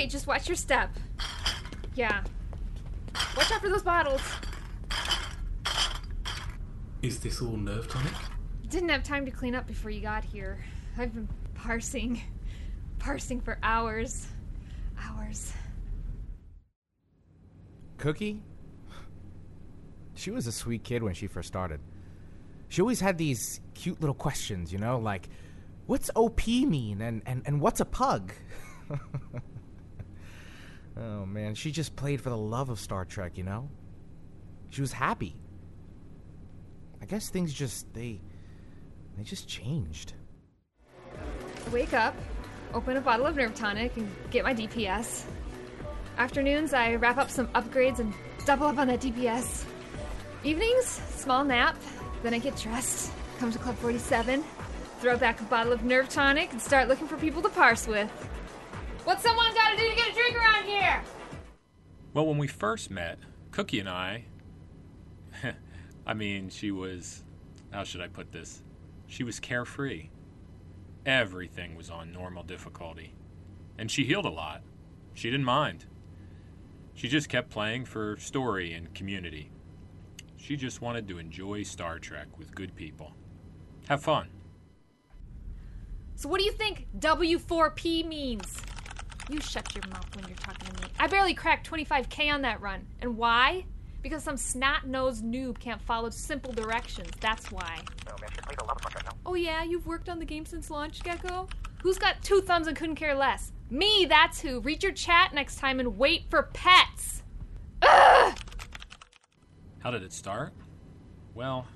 Okay, just watch your step. Yeah. Watch out for those bottles. Is this all nerve tonic? Didn't have time to clean up before you got here. I've been parsing. Parsing for hours. Hours. Cookie? She was a sweet kid when she first started. She always had these cute little questions, you know, like, what's OP mean and, and, and what's a pug? oh man, she just played for the love of Star Trek, you know? She was happy. I guess things just, they, they just changed. Wake up, open a bottle of Nerve Tonic, and get my DPS. Afternoons, I wrap up some upgrades and double up on that DPS. Evenings, small nap, then I get dressed, come to Club 47, throw back a bottle of Nerve Tonic, and start looking for people to parse with. What's someone gotta do to get a drink around here? Well, when we first met, Cookie and I. I mean, she was. How should I put this? She was carefree. Everything was on normal difficulty. And she healed a lot. She didn't mind. She just kept playing for story and community. She just wanted to enjoy Star Trek with good people. Have fun. So, what do you think W4P means? You shut your mouth when you're talking to me. I barely cracked 25k on that run. And why? Because some snot nosed noob can't follow simple directions. That's why. Oh, yeah, you've worked on the game since launch, Geko? Who's got two thumbs and couldn't care less? Me, that's who. Read your chat next time and wait for pets. Ugh! How did it start? Well,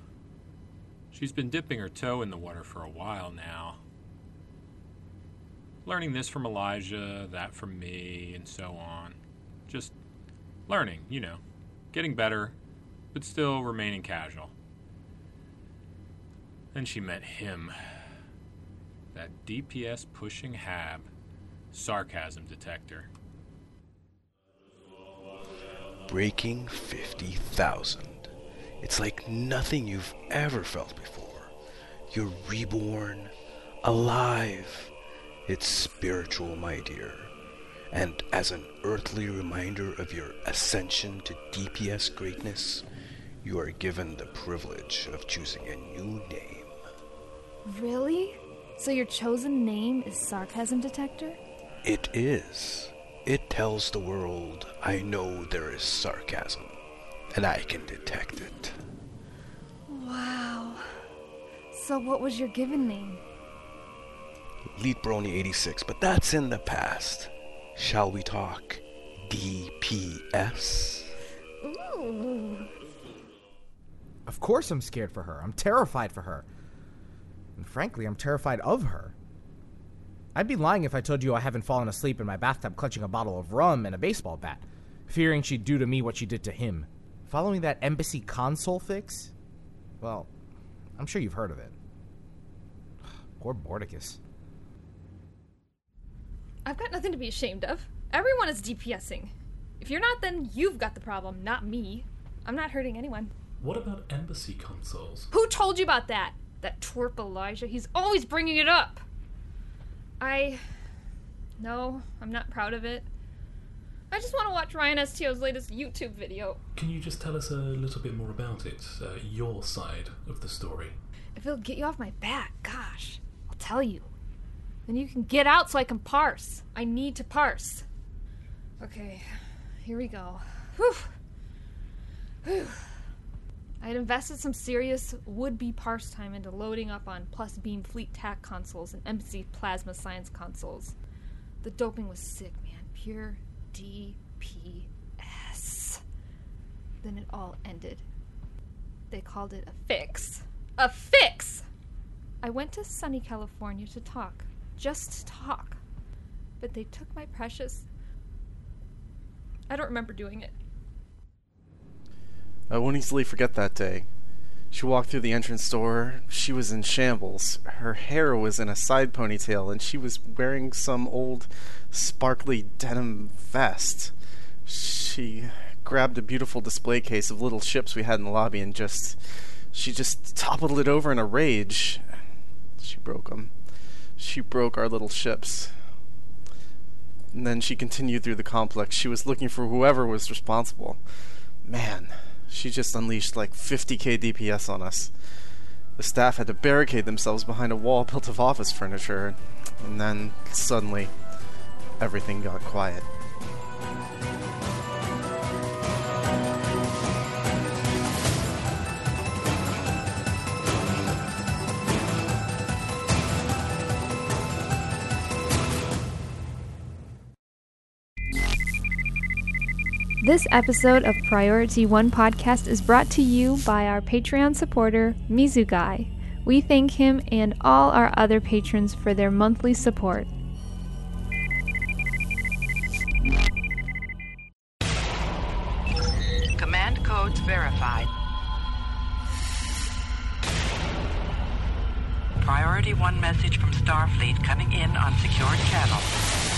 she's been dipping her toe in the water for a while now. Learning this from Elijah, that from me, and so on. Just learning, you know. Getting better, but still remaining casual. Then she met him. That DPS pushing Hab. Sarcasm detector. Breaking 50,000. It's like nothing you've ever felt before. You're reborn, alive. It's spiritual, my dear. And as an earthly reminder of your ascension to DPS greatness, you are given the privilege of choosing a new name. Really? So your chosen name is Sarcasm Detector? It is. It tells the world I know there is sarcasm, and I can detect it. Wow. So what was your given name? Lead Brony 86, but that's in the past. Shall we talk DPS? Ooh. Of course I'm scared for her. I'm terrified for her. And frankly, I'm terrified of her. I'd be lying if I told you I haven't fallen asleep in my bathtub clutching a bottle of rum and a baseball bat, fearing she'd do to me what she did to him. Following that embassy console fix? Well, I'm sure you've heard of it. Poor Borticus. I've got nothing to be ashamed of. Everyone is DPSing. If you're not, then you've got the problem, not me. I'm not hurting anyone. What about embassy consoles? Who told you about that? That twerp Elijah. He's always bringing it up. I. No, I'm not proud of it. I just want to watch Ryan STO's latest YouTube video. Can you just tell us a little bit more about it? Uh, your side of the story. If it'll get you off my back, gosh, I'll tell you. Then you can get out so I can parse. I need to parse. Okay, here we go. Whew. Whew. I had invested some serious would be parse time into loading up on Plus Beam Fleet TAC consoles and Embassy Plasma Science consoles. The doping was sick, man. Pure DPS. Then it all ended. They called it a fix. A fix! I went to sunny California to talk. Just talk. But they took my precious. I don't remember doing it. I won't easily forget that day. She walked through the entrance door. She was in shambles. Her hair was in a side ponytail, and she was wearing some old, sparkly denim vest. She grabbed a beautiful display case of little ships we had in the lobby and just. She just toppled it over in a rage. She broke them. She broke our little ships. And then she continued through the complex. She was looking for whoever was responsible. Man, she just unleashed like 50k DPS on us. The staff had to barricade themselves behind a wall built of office furniture, and then suddenly, everything got quiet. This episode of Priority One Podcast is brought to you by our Patreon supporter, Mizugai. We thank him and all our other patrons for their monthly support. Command codes verified. Priority 1 message from Starfleet coming in on secured channel.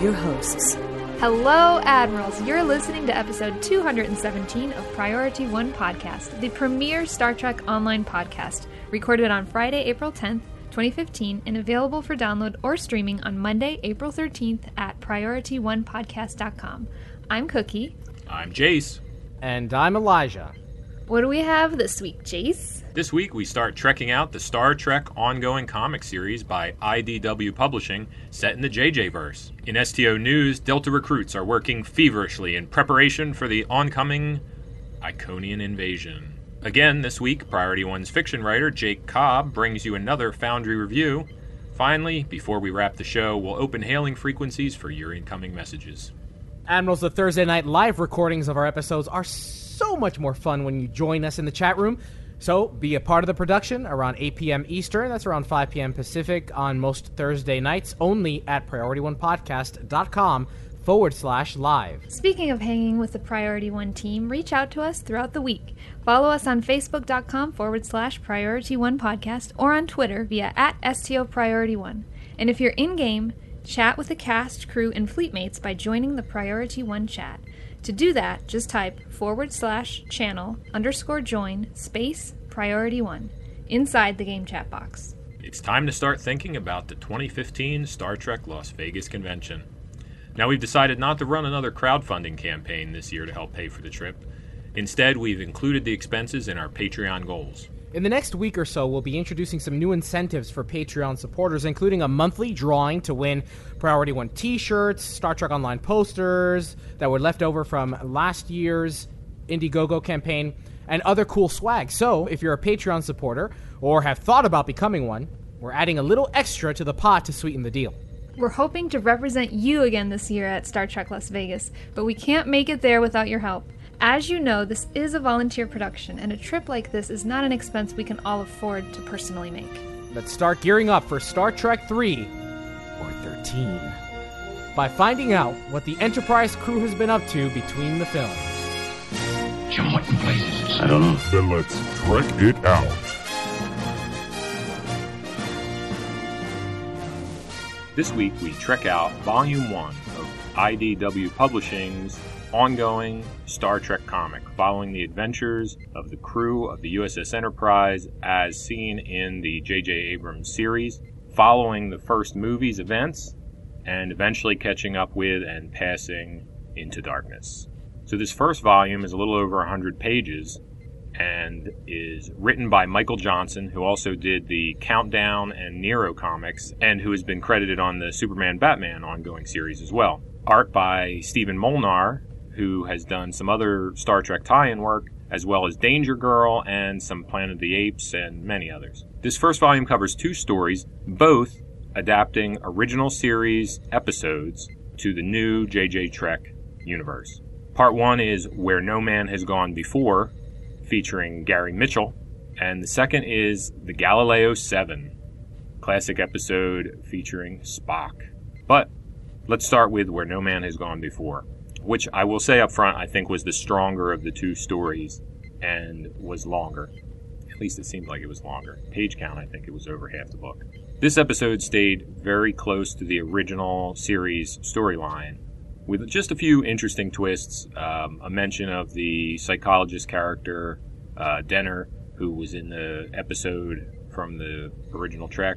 Your hosts. Hello, Admirals. You're listening to episode 217 of Priority One Podcast, the premier Star Trek online podcast, recorded on Friday, April 10th, 2015, and available for download or streaming on Monday, April 13th at PriorityOnePodcast.com. I'm Cookie. I'm Jace. And I'm Elijah. What do we have this week, Jace? This week we start trekking out the Star Trek ongoing comic series by IDW Publishing set in the JJ verse. In STO news, Delta recruits are working feverishly in preparation for the oncoming Iconian invasion. Again, this week, Priority One's fiction writer Jake Cobb brings you another Foundry review. Finally, before we wrap the show, we'll open hailing frequencies for your incoming messages. Admirals, the Thursday night live recordings of our episodes are so much more fun when you join us in the chat room. So be a part of the production around 8 p.m. Eastern. That's around 5 p.m. Pacific on most Thursday nights, only at PriorityOnePodcast.com forward slash live. Speaking of hanging with the Priority One team, reach out to us throughout the week. Follow us on Facebook.com forward slash Priority One Podcast or on Twitter via at STO Priority One. And if you're in game, chat with the cast, crew, and fleetmates by joining the Priority One chat. To do that, just type forward slash channel underscore join space priority one inside the game chat box. It's time to start thinking about the 2015 Star Trek Las Vegas convention. Now, we've decided not to run another crowdfunding campaign this year to help pay for the trip. Instead, we've included the expenses in our Patreon goals. In the next week or so, we'll be introducing some new incentives for Patreon supporters, including a monthly drawing to win Priority One t shirts, Star Trek Online posters that were left over from last year's Indiegogo campaign, and other cool swag. So, if you're a Patreon supporter or have thought about becoming one, we're adding a little extra to the pot to sweeten the deal. We're hoping to represent you again this year at Star Trek Las Vegas, but we can't make it there without your help. As you know, this is a volunteer production, and a trip like this is not an expense we can all afford to personally make. Let's start gearing up for Star Trek 3 or 13 by finding out what the Enterprise crew has been up to between the films. Jim, what in places? I don't know. Then let's trek it out. This week, we trek out Volume 1 of IDW Publishing's ongoing Star Trek comic, following the adventures of the crew of the USS Enterprise as seen in the J.J. Abrams series, following the first movie's events, and eventually catching up with and passing into darkness. So, this first volume is a little over 100 pages and is written by Michael Johnson, who also did the Countdown and Nero comics, and who has been credited on the Superman Batman ongoing series as well. Art by Stephen Molnar, who has done some other Star Trek tie in work, as well as Danger Girl and some Planet of the Apes and many others. This first volume covers two stories, both adapting original series episodes to the new JJ Trek universe. Part one is Where No Man Has Gone Before, featuring Gary Mitchell, and the second is The Galileo 7, classic episode featuring Spock. But let's start with Where No Man Has Gone Before. Which I will say up front, I think was the stronger of the two stories and was longer. At least it seemed like it was longer. Page count, I think it was over half the book. This episode stayed very close to the original series storyline, with just a few interesting twists. Um, a mention of the psychologist character, uh, Dehner, who was in the episode from the original Trek.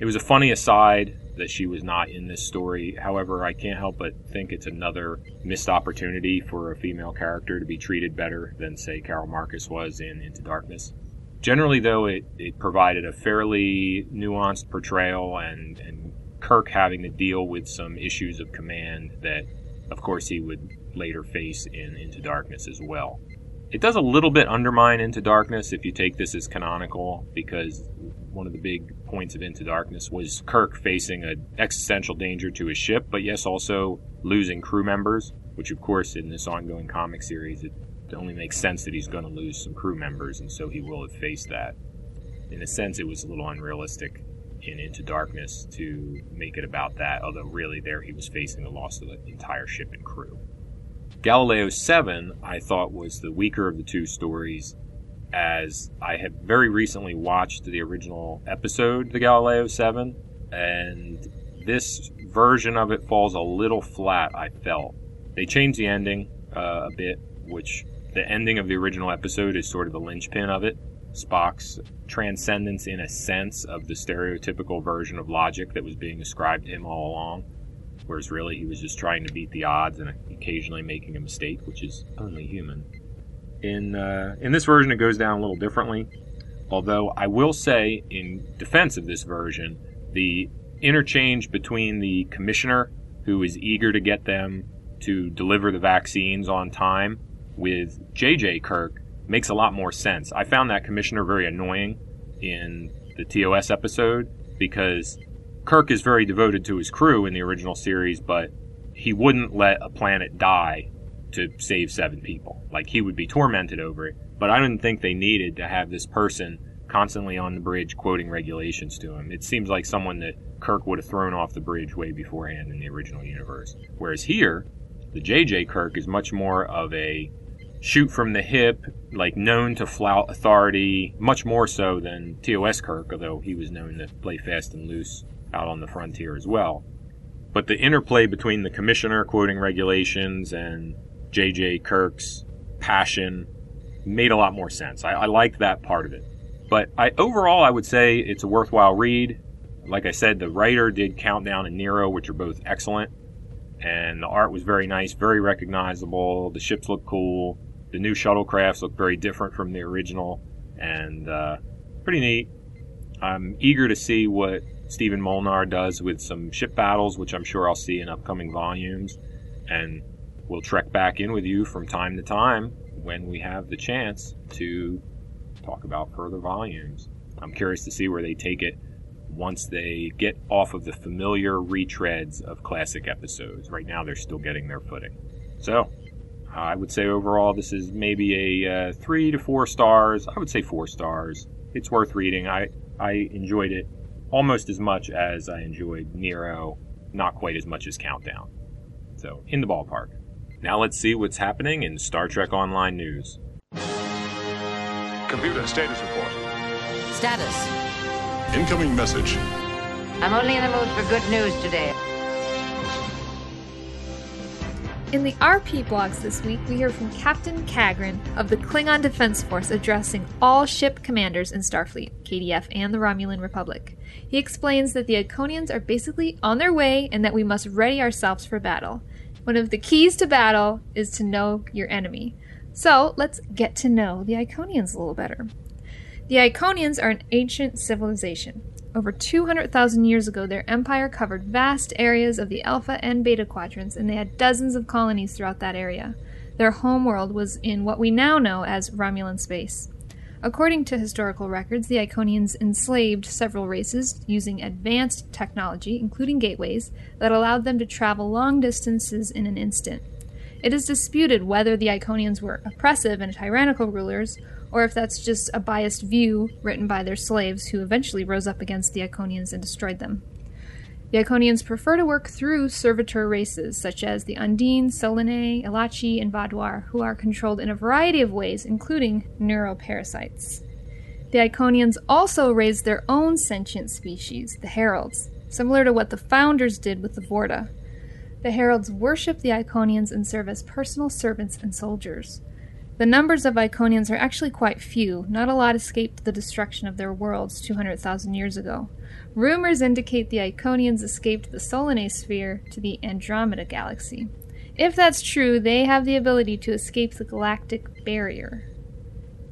It was a funny aside that she was not in this story. However, I can't help but think it's another missed opportunity for a female character to be treated better than, say, Carol Marcus was in Into Darkness. Generally, though, it, it provided a fairly nuanced portrayal and, and Kirk having to deal with some issues of command that, of course, he would later face in Into Darkness as well. It does a little bit undermine Into Darkness if you take this as canonical, because one of the big points of Into Darkness was Kirk facing an existential danger to his ship, but yes, also losing crew members, which, of course, in this ongoing comic series, it only makes sense that he's going to lose some crew members, and so he will have faced that. In a sense, it was a little unrealistic in Into Darkness to make it about that, although really there he was facing the loss of the entire ship and crew. Galileo 7, I thought, was the weaker of the two stories, as I had very recently watched the original episode, The Galileo 7, and this version of it falls a little flat, I felt. They changed the ending uh, a bit, which the ending of the original episode is sort of the linchpin of it. Spock's transcendence, in a sense, of the stereotypical version of logic that was being ascribed to him all along whereas really he was just trying to beat the odds and occasionally making a mistake, which is only human. In uh, in this version, it goes down a little differently. Although I will say, in defense of this version, the interchange between the commissioner, who is eager to get them to deliver the vaccines on time, with JJ Kirk makes a lot more sense. I found that commissioner very annoying in the TOS episode because Kirk is very devoted to his crew in the original series, but he wouldn't let a planet die to save seven people. Like he would be tormented over it. But I didn't think they needed to have this person constantly on the bridge quoting regulations to him. It seems like someone that Kirk would have thrown off the bridge way beforehand in the original universe. Whereas here, the JJ Kirk is much more of a shoot from the hip, like known to flout authority, much more so than TOS Kirk, although he was known to play fast and loose out on the frontier as well. But the interplay between the commissioner quoting regulations and J.J. Kirk's passion made a lot more sense. I, I liked that part of it. But I, overall, I would say it's a worthwhile read. Like I said, the writer did Countdown and Nero, which are both excellent. And the art was very nice, very recognizable. The ships look cool. The new shuttlecrafts look very different from the original and uh, pretty neat. I'm eager to see what Stephen Molnar does with some ship battles, which I'm sure I'll see in upcoming volumes. And we'll trek back in with you from time to time when we have the chance to talk about further volumes. I'm curious to see where they take it once they get off of the familiar retreads of classic episodes. Right now, they're still getting their footing. So, I would say overall, this is maybe a uh, three to four stars. I would say four stars. It's worth reading. I, I enjoyed it almost as much as I enjoyed Nero, not quite as much as Countdown. So, in the ballpark. Now let's see what's happening in Star Trek Online news. Computer status report. Status. Incoming message. I'm only in the mood for good news today. In the RP blogs this week, we hear from Captain Kagrin of the Klingon Defense Force addressing all ship commanders in Starfleet, KDF, and the Romulan Republic. He explains that the Iconians are basically on their way and that we must ready ourselves for battle. One of the keys to battle is to know your enemy. So let's get to know the Iconians a little better. The Iconians are an ancient civilization. Over 200,000 years ago, their empire covered vast areas of the Alpha and Beta quadrants, and they had dozens of colonies throughout that area. Their homeworld was in what we now know as Romulan space. According to historical records, the Iconians enslaved several races using advanced technology, including gateways, that allowed them to travel long distances in an instant. It is disputed whether the Iconians were oppressive and tyrannical rulers, or if that's just a biased view written by their slaves who eventually rose up against the Iconians and destroyed them. The Iconians prefer to work through servitor races such as the Undine, Solanae, Elachi, and Vaadwaur, who are controlled in a variety of ways, including neuroparasites. The Iconians also raised their own sentient species, the Heralds, similar to what the Founders did with the Vorta. The Heralds worship the Iconians and serve as personal servants and soldiers. The numbers of Iconians are actually quite few. Not a lot escaped the destruction of their worlds 200,000 years ago. Rumors indicate the Iconians escaped the Solanae sphere to the Andromeda galaxy. If that's true, they have the ability to escape the galactic barrier.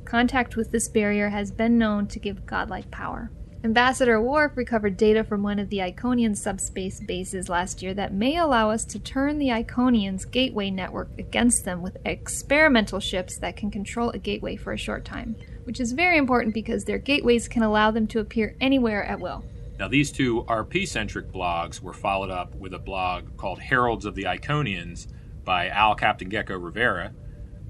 Contact with this barrier has been known to give godlike power. Ambassador Worf recovered data from one of the Iconian subspace bases last year that may allow us to turn the Iconians' gateway network against them with experimental ships that can control a gateway for a short time, which is very important because their gateways can allow them to appear anywhere at will. Now, these two RP centric blogs were followed up with a blog called Heralds of the Iconians by Al Captain Geko Rivera,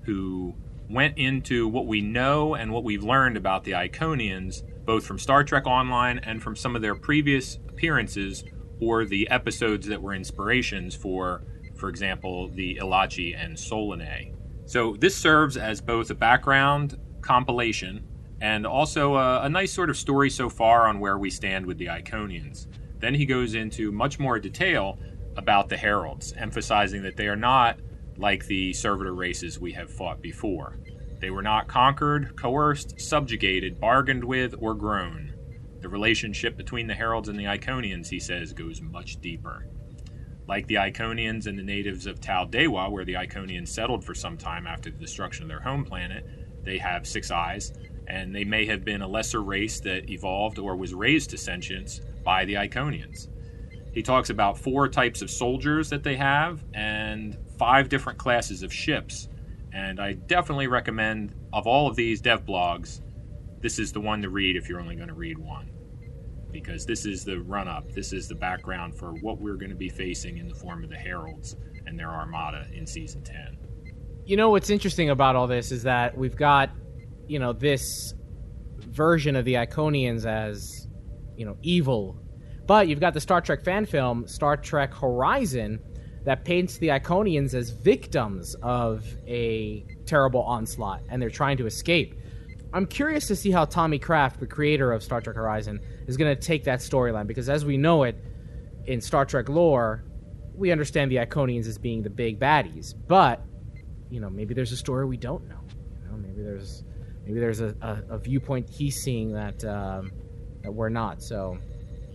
who went into what we know and what we've learned about the Iconians, both from Star Trek Online and from some of their previous appearances or the episodes that were inspirations for, for example, the Elachi and Solanae. So this serves as both a background compilation and also a, a, nice sort of story so far on where we stand with the Iconians. Then he goes into much more detail about the Heralds, emphasizing that they are not like the servitor races we have fought before. They were not conquered, coerced, subjugated, bargained with, or grown. The relationship between the Heralds and the Iconians, he says, goes much deeper. Like the Iconians and the natives of Tal Dewa, where the Iconians settled for some time after the destruction of their home planet, they have six eyes, and they may have been a lesser race that evolved or was raised to sentience by the Iconians. He talks about four types of soldiers that they have and five different classes of ships. And I definitely recommend, of all of these dev blogs, this is the one to read if you're only going to read one. Because this is the run up, this is the background for what we're going to be facing in the form of the Heralds and their armada in season 10. You know what's interesting about all this is that we've got, you know, this version of the Iconians as, you know, evil. But you've got the Star Trek fan film, Star Trek Horizon, that paints the Iconians as victims of a terrible onslaught and they're trying to escape. I'm curious to see how Tommy Kraft, the creator of Star Trek Horizon, is going to take that storyline because as we know it in Star Trek lore, we understand the Iconians as being the big baddies, but you know, maybe there's a story we don't know. You know, maybe there's maybe there's a, a, a viewpoint he's seeing that um, that we're not. So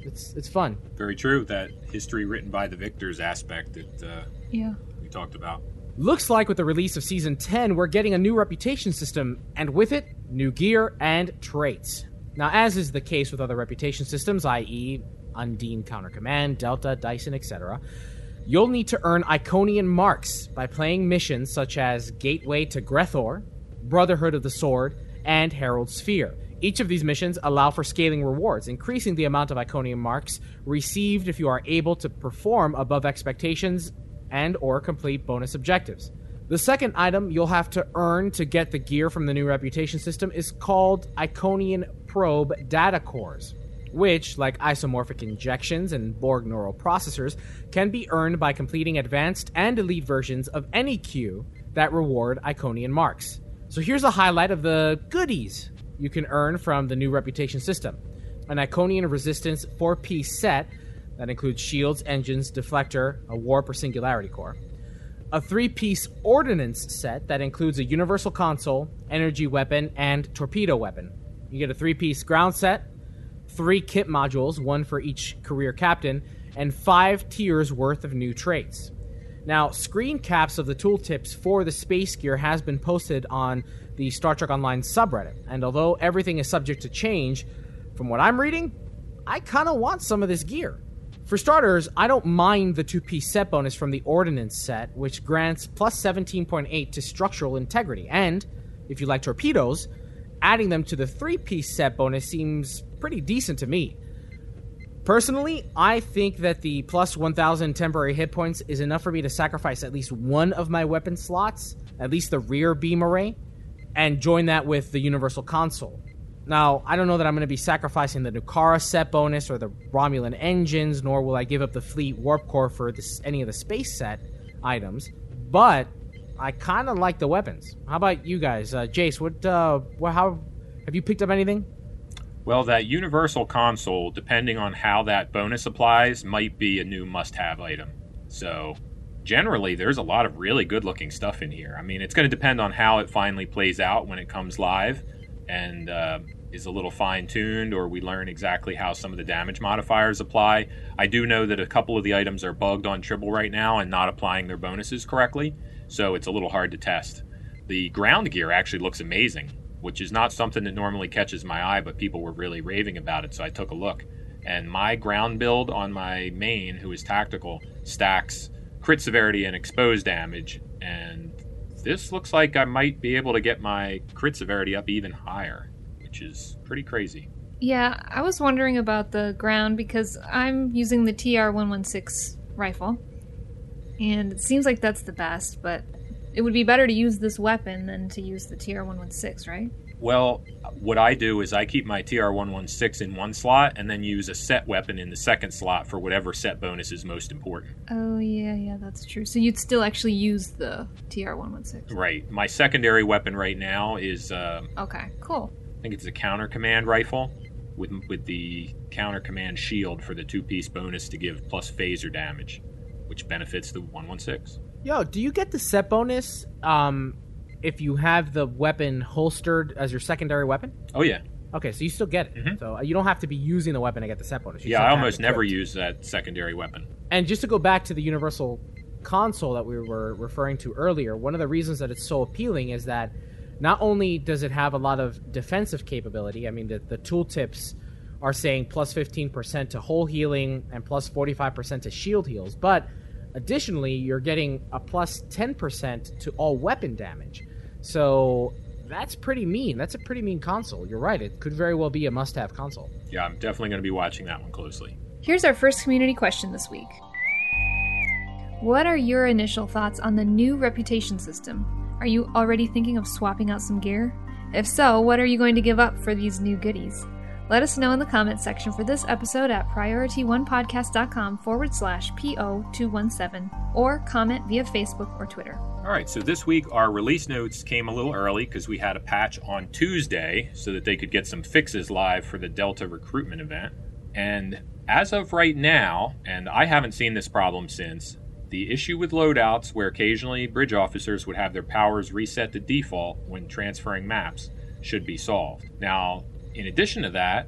it's it's fun. Very true. That history written by the victors aspect that uh, yeah we talked about. Looks like with the release of season 10, we're getting a new reputation system, and with it, new gear and traits. Now, as is the case with other reputation systems, i.e., Undine Counter Command, Delta, Dyson, etc., you'll need to earn Iconian marks by playing missions such as Gateway to Grethor, Brotherhood of the Sword, and Herald Sphere. Each of these missions allow for scaling rewards, increasing the amount of Iconian marks received if you are able to perform above expectations and or complete bonus objectives. The second item you'll have to earn to get the gear from the new reputation system is called Iconian Probe Data Cores, which, like isomorphic injections and Borg neural processors, can be earned by completing advanced and elite versions of any queue that reward Iconian marks. So here's a highlight of the goodies you can earn from the new reputation system. An Iconian Resistance 4 piece set that includes shields, engines, deflector, a warp or singularity core. A three piece ordnance set that includes a universal console, energy weapon, and torpedo weapon. You get a three piece ground set, three kit modules, one for each career captain, and five tiers worth of new traits. Now, screen caps of the tooltips for the space gear has been posted on the Star Trek Online subreddit, and although everything is subject to change, from what I'm reading, I kind of want some of this gear. For starters, I don't mind the two piece set bonus from the Ordnance set, which grants plus 17.8 to structural integrity, and, if you like torpedoes, adding them to the three piece set bonus seems pretty decent to me. Personally, I think that the plus 1000 temporary hit points is enough for me to sacrifice at least one of my weapon slots, at least the rear beam array, and join that with the universal console. Now, I don't know that I'm going to be sacrificing the Nukara set bonus or the Romulan engines, nor will I give up the fleet warp core for this, any of the space set items. But I kind of like the weapons. How about you guys, uh, Jace? What? Uh, what? How have you picked up anything? Well, that universal console, depending on how that bonus applies, might be a new must-have item. So, generally, there's a lot of really good-looking stuff in here. I mean, it's going to depend on how it finally plays out when it comes live, and uh, is a little fine-tuned, or we learn exactly how some of the damage modifiers apply. I do know that a couple of the items are bugged on Tribble right now and not applying their bonuses correctly, so it's a little hard to test. The ground gear actually looks amazing which is not something that normally catches my eye, but people were really raving about it, so I took a look. And my ground build on my main, who is tactical, stacks crit severity and exposed damage, and this looks like I might be able to get my crit severity up even higher, which is pretty crazy. Yeah, I was wondering about the ground because I'm using the TR 116 rifle, and it seems like that's the best, but it would be better to use this weapon than to use the TR 116, right? Well, what I do is I keep my TR 116 in one slot and then use a set weapon in the second slot for whatever set bonus is most important. Oh, yeah, yeah, that's true. So you'd still actually use the TR 116. Right. My secondary weapon right now is. Uh, Okay, cool. I think it's a counter command rifle with with the counter command shield for the two piece bonus to give plus phaser damage, which benefits the 116. Yo, do you get the set bonus um, if you have the weapon holstered as your secondary weapon? Oh yeah. Okay, so you still get it. So uh, you don't have to be using the weapon to get the set bonus. You Yeah, I have to have almost never equipped. use that secondary weapon. And just to go back to the universal console that we were referring to earlier, one of the reasons that it's so appealing is that not only does it have a lot of defensive capability, I mean, the, the tooltips are saying plus 15% to hull healing and plus 45% to shield heals, but additionally, you're getting a plus 10% to all weapon damage. So that's pretty mean. That's a pretty mean console. You're right. It could very well be a must have console. Yeah, I'm definitely going to be watching that one closely. Here's our first community question this week. What are your initial thoughts on the new reputation system? Are you already thinking of swapping out some gear? If so, what are you going to give up for these new goodies? Let us know in the comments section for this episode at priority1podcast.com forward slash PO217 or comment via Facebook or Twitter. All right, so this week our release notes came a little early because we had a patch on Tuesday so that they could get some fixes live for the Delta recruitment event. And as of right now, and I haven't seen this problem since, the issue with loadouts where occasionally bridge officers would have their powers reset to default when transferring maps should be solved. Now, in addition to that,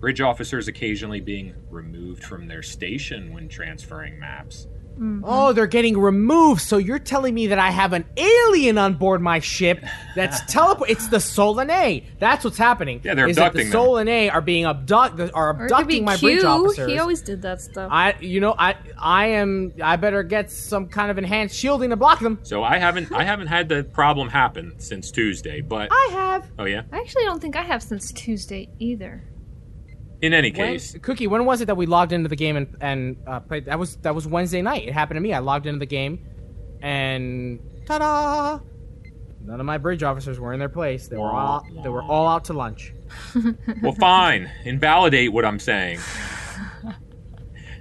bridge officers occasionally being removed from their station when transferring maps. Mm-hmm. Oh, they're getting removed. So you're telling me that I have an alien on board my ship that's teleport. It's the Solanae. That's what's happening. Yeah, they're is that the abducting them. Solanae are being abducted are Or it could be abducting my Q. bridge officers. He always did that stuff. I, you know, I, I am. I better get some kind of enhanced shielding to block them. So I haven't I haven't had the problem happen since Tuesday, but I have. oh yeah. I actually don't think I have since Tuesday either. In any When- case, Cookie, when was it that we logged into the game and and uh, played? That was that was Wednesday night. It happened to me. I logged into the game, and ta-da! None of my bridge officers were in their place. They were all they were all out to lunch. well, fine. Invalidate what I'm saying.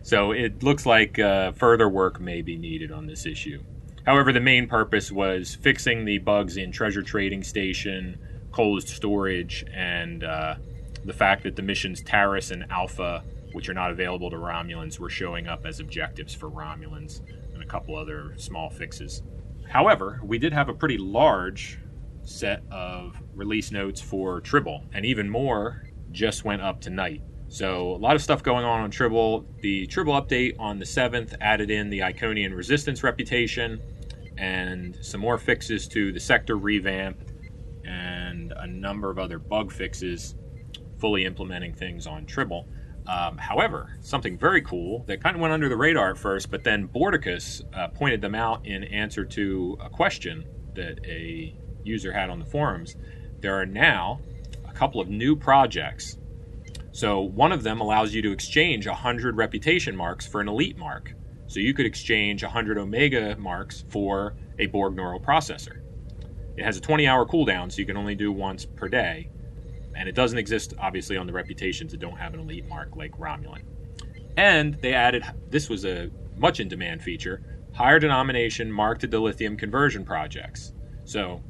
So it looks like uh, further work may be needed on this issue. However, the main purpose was fixing the bugs in Treasure Trading Station, closed storage, and uh, the fact that the missions Taris and Alpha, which are not available to Romulans, were showing up as objectives for Romulans, and a couple other small fixes. However, we did have a pretty large set of release notes for Tribble, and even more just went up tonight. So a lot of stuff going on on Tribble. The Tribble update on the 7th added in the Iconian resistance reputation and some more fixes to the sector revamp and a number of other bug fixes fully implementing things on Tribble. Um, however, something very cool that kind of went under the radar at first, but then Borticus uh, pointed them out in answer to a question that a user had on the forums. There are now a couple of new projects. So one of them allows you to exchange 100 reputation marks for an elite mark. So you could exchange 100 Omega marks for a Borg neural processor. It has a 20 hour cooldown, so you can only do once per day. And it doesn't exist obviously on the reputations that don't have an elite mark like Romulan. And they added this was a much in demand feature higher denomination mark to dilithium conversion projects. So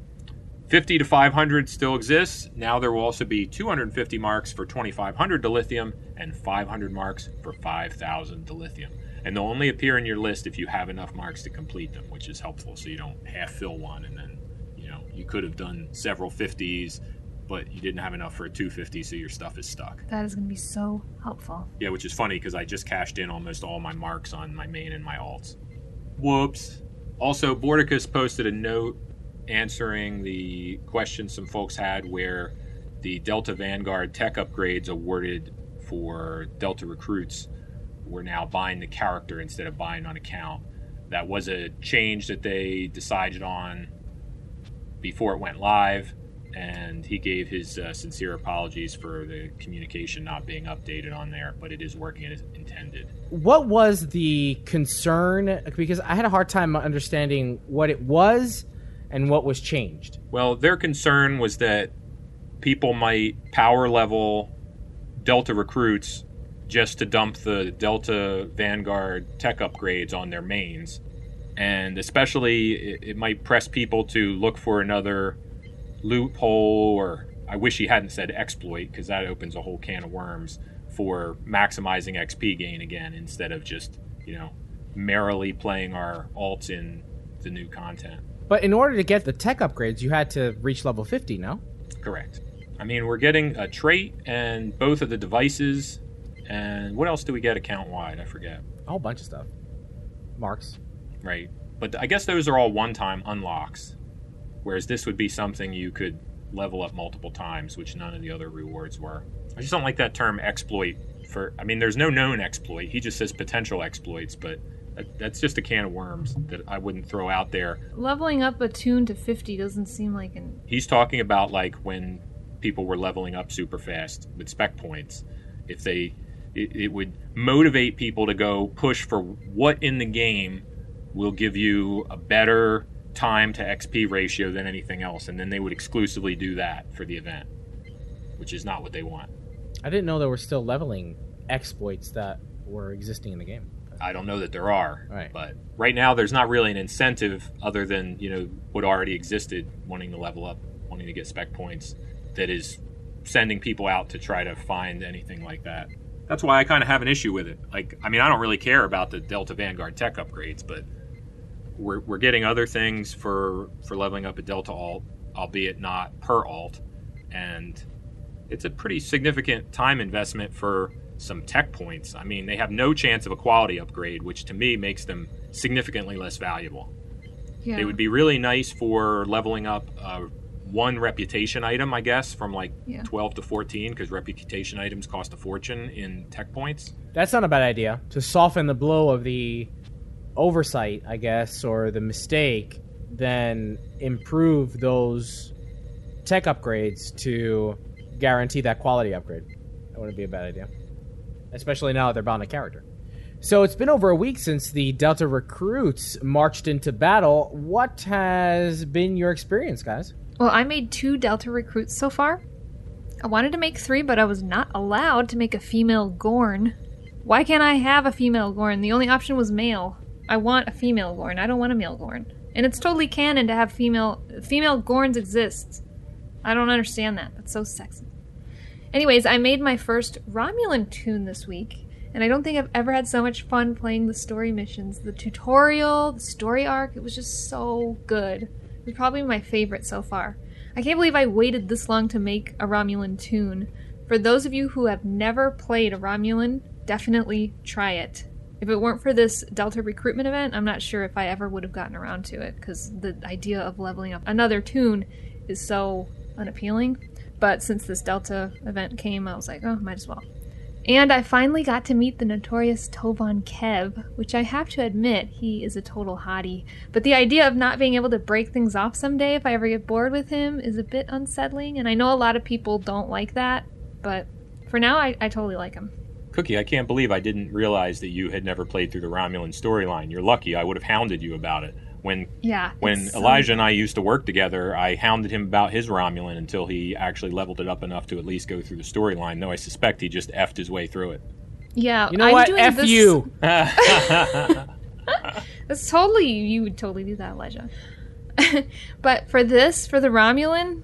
50 to 500 still exists. Now there will also be 250 marks for 2500 dilithium and 500 marks for 5000 dilithium. And they'll only appear in your list if you have enough marks to complete them, which is helpful so you don't half fill one and then, you know, you could have done several 50s but you didn't have enough for a 250 so your stuff is stuck. That is going to be so helpful. Yeah, which is funny because I just cashed in almost all my marks on my main and my alts. Whoops. Also, Borticus posted a note answering the question some folks had where the Delta Vanguard tech upgrades awarded for Delta recruits were now buying the character instead of buying on account. That was a change that they decided on before it went live, and he gave his uh, sincere apologies for the communication not being updated on there, but it is working as intended. What was the concern? Because I had a hard time understanding what it was and what was changed. Well, their concern was that people might power level Delta recruits just to dump the Delta Vanguard tech upgrades on their mains. And especially, it, it might press people to look for another loophole, or I wish he hadn't said exploit, because that opens a whole can of worms for maximizing XP gain again instead of just, you know, merrily playing our alts in the new content. But in order to get the tech upgrades, you had to reach level 50, no? Correct. I mean, we're getting a trait and both of the devices. And what else do we get account wide? I forget. A whole bunch of stuff. Marks. Right. But I guess those are all one time unlocks. Whereas this would be something you could level up multiple times, which none of the other rewards were. I just don't like that term exploit for I mean there's no known exploit. He just says potential exploits, but that's just a can of worms that I wouldn't throw out there. Leveling up a toon to 50 doesn't seem like an. He's talking about like when people were leveling up super fast with spec points. If they, it, it would motivate people to go push for what in the game will give you a better time to XP ratio than anything else, and then they would exclusively do that for the event, which is not what they want. I didn't know there were still leveling exploits that were existing in the game. I don't know that there are, Right. but right now there's not really an incentive other than you know what already existed, wanting to level up, wanting to get spec points, that is sending people out to try to find anything like that. That's why I kind of have an issue with it. Like, I mean, I don't really care about the Delta Vanguard tech upgrades, but we're, we're getting other things for for leveling up a Delta alt, albeit not per alt, and it's a pretty significant time investment for some tech points. I mean, they have no chance of a quality upgrade, which to me makes them significantly less valuable. Yeah. They would be really nice for leveling up uh, one reputation item, I guess, from like Yeah. 12 to 14, because reputation items cost a fortune in tech points. That's not a bad idea. To soften the blow of the oversight, I guess, or the mistake, then improve those tech upgrades to guarantee that quality upgrade. That wouldn't be a bad idea. Especially now that they're bound to character. So it's been over a week since the Delta recruits marched into battle. What has been your experience, guys? Well, I made two Delta recruits so far. I wanted to make three, but I was not allowed to make a female Gorn. Why can't I have a female Gorn? The only option was male. I want a female Gorn. I don't want a male Gorn. And it's totally canon to have female female Gorns exist. I don't understand that. That's so sexy. Anyways, I made my first Romulan toon this week, and I don't think I've ever had so much fun playing the story missions. The tutorial, the story arc, it was just so good. It was probably my favorite so far. I can't believe I waited this long to make a Romulan toon. For those of you who have never played a Romulan, definitely try it. If it weren't for this Delta recruitment event, I'm not sure if I ever would have gotten around to it because the idea of leveling up another toon is so unappealing. But since this Delta event came, I was like, oh, might as well. And I finally got to meet the notorious Tovan Khev, which I have to admit, he is a total hottie. But the idea of not being able to break things off someday if I ever get bored with him is a bit unsettling, and I know a lot of people don't like that, but for now, I, I totally like him. Cookie, I can't believe I didn't realize that you had never played through the Romulan storyline. You're lucky. I would have hounded you about it. When Yeah, when it's so- Elijah and I used to work together, I hounded him about his Romulan until he actually leveled it up enough to at least go through the storyline. Though I suspect he just effed his way through it. Yeah, You know I'm what? doing F this- you. That's totally you would totally do that, Elijah. but for this, for the Romulan,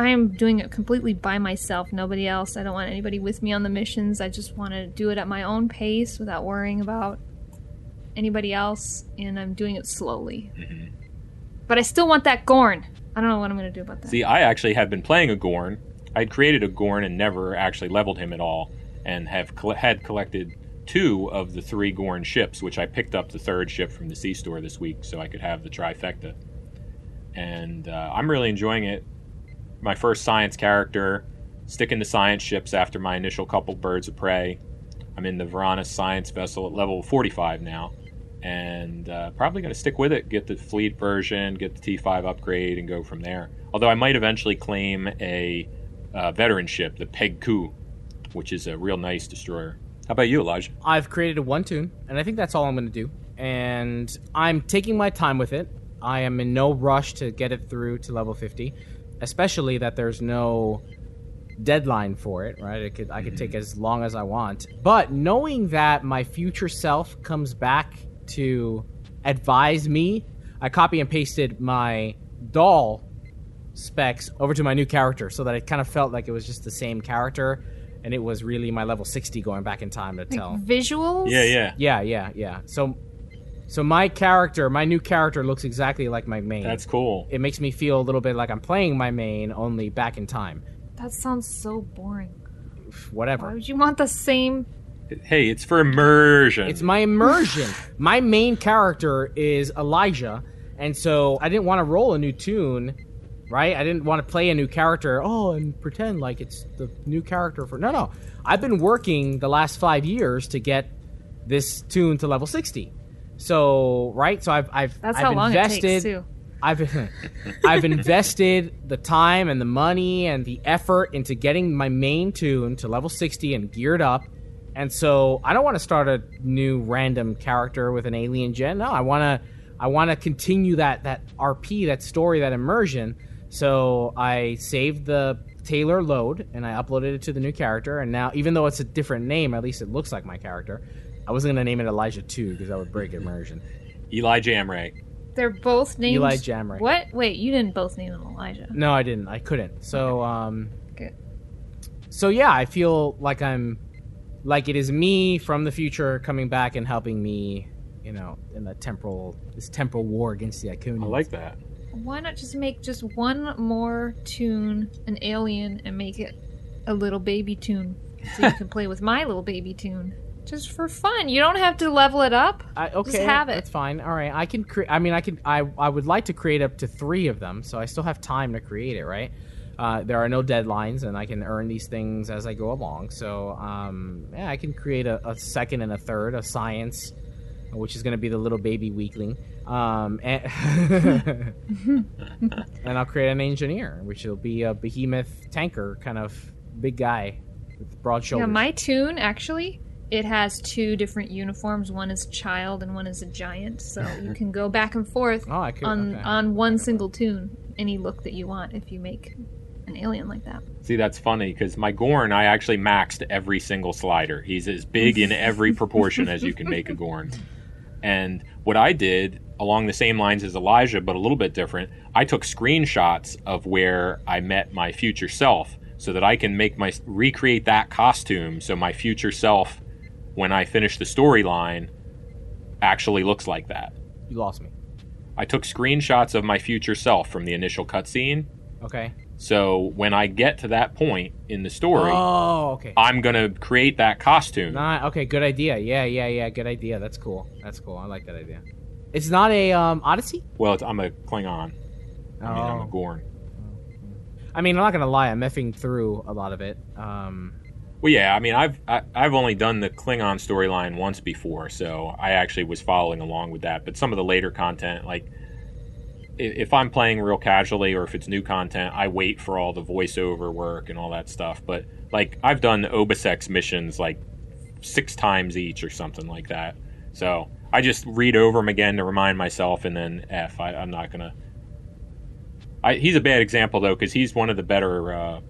I am doing it completely by myself. Nobody else. I don't want anybody with me on the missions. I just want to do it at my own pace without worrying about anybody else, and I'm doing it slowly. But I still want that Gorn. I don't know what I'm gonna do about that. See, I actually have been playing a Gorn. I'd created a Gorn and never actually leveled him at all, and have had collected two of the three Gorn ships, which I picked up the third ship from the C store this week, so I could have the trifecta. And uh, I'm really enjoying it. My first science character, sticking to science ships after my initial couple birds of prey. I'm in the Varanus science vessel at level 45 now, and uh, probably going to stick with it. Get the fleet version, get the T5 upgrade, and go from there. Although I might eventually claim a uh, veteran ship, the Peg Ku, which is a real nice destroyer. How about you, Elijah? I've created a one toon, and I think that's all I'm going to do. And I'm taking my time with it. I am in no rush to get it through to level 50, especially that there's no deadline for it. Right? It could I could take mm-hmm. as long as I want. But knowing that my future self comes back to advise me, I copy and pasted my doll specs over to my new character so that it kind of felt like it was just the same character and it was really my level 60 going back in time to tell Visuals. Yeah yeah. yeah yeah yeah so so my character my new character looks exactly like my main That's cool. it makes me feel a little bit like i'm playing my main only back in time That sounds so boring. Whatever. Why whatever would you want the same? Hey, it's for immersion. it's my immersion my main character is elijah and so i didn't want to roll a new toon right i didn't want to play a new character oh and pretend like it's the new character for no no i've been working the last five years to get this toon to level 60 so right so i've i've, That's I've how long invested it takes too. I've I've invested the time and the money and the effort into getting my main toon to level 60 and geared up. And so I don't want to start a new random character with an alien gen. No, I want to I want to continue that that RP, that story, that immersion. So I saved the tailor load and I uploaded it to the new character and now even though it's a different name, at least it looks like my character. I wasn't going to name it Elijah 2 because that would break immersion. Elijah Amray. They're both named Eli Jamray. What? Wait, you didn't both name him Elijah. No, I didn't. I couldn't. So, um, Good. so yeah, I feel like I'm, like it is me from the future coming back and helping me, you know, in the temporal, this temporal war against the Iconians. I like that. Why not just make just one more toon, an alien, and make it a little baby toon, so you can play with my little baby toon, just for fun. You don't have to level it up. I, okay, just have it. That's fine. All right, I can create. I mean, I can. I I would like to create up to three of them, so I still have time to create it. Right. Uh, there are no deadlines, and I can earn these things as I go along. So, um, yeah, I can create a, a second and a third, a science, which is going to be the little baby weakling, um, and, and I'll create an engineer, which will be a behemoth tanker, kind of big guy with broad shoulders. Yeah, my toon actually it has two different uniforms. One is child and one is a giant, so you can go back and forth Oh, I could- on okay. on one single toon, any look that you want. If you make an alien like that, See, that's funny because my Gorn, I actually maxed every single slider. He's as big in every proportion as you can make a Gorn. And what I did, along the same lines as Elijah, but a little bit different, I took screenshots of where I met my future self so that I can make my recreate that costume so my future self, when I finish the storyline, actually looks like that. you lost me. I took screenshots of my future self from the initial cutscene. Okay. So when I get to that point in the story, Oh, okay. I'm gonna create that costume. Nah, okay, good idea. Yeah, yeah, yeah, good idea. That's cool. That's cool. I like that idea. It's not a um Odyssey. Well, it's, I'm a Klingon. I mean, I'm a Oh. Gorn. I mean, I'm not gonna lie. I'm effing through a lot of it. Um, Well, yeah. I mean, I've I, I've only done the Klingon storyline once before, so I actually was following along with that. But some of the later content, like if I'm playing real casually or if it's new content, I wait for all the voiceover work and all that stuff. But like I've done Obisek's missions like six times each or something like that. So I just read over them again to remind myself, and then F. I, I'm not gonna. I, he's a bad example though, because he's one of the better uh,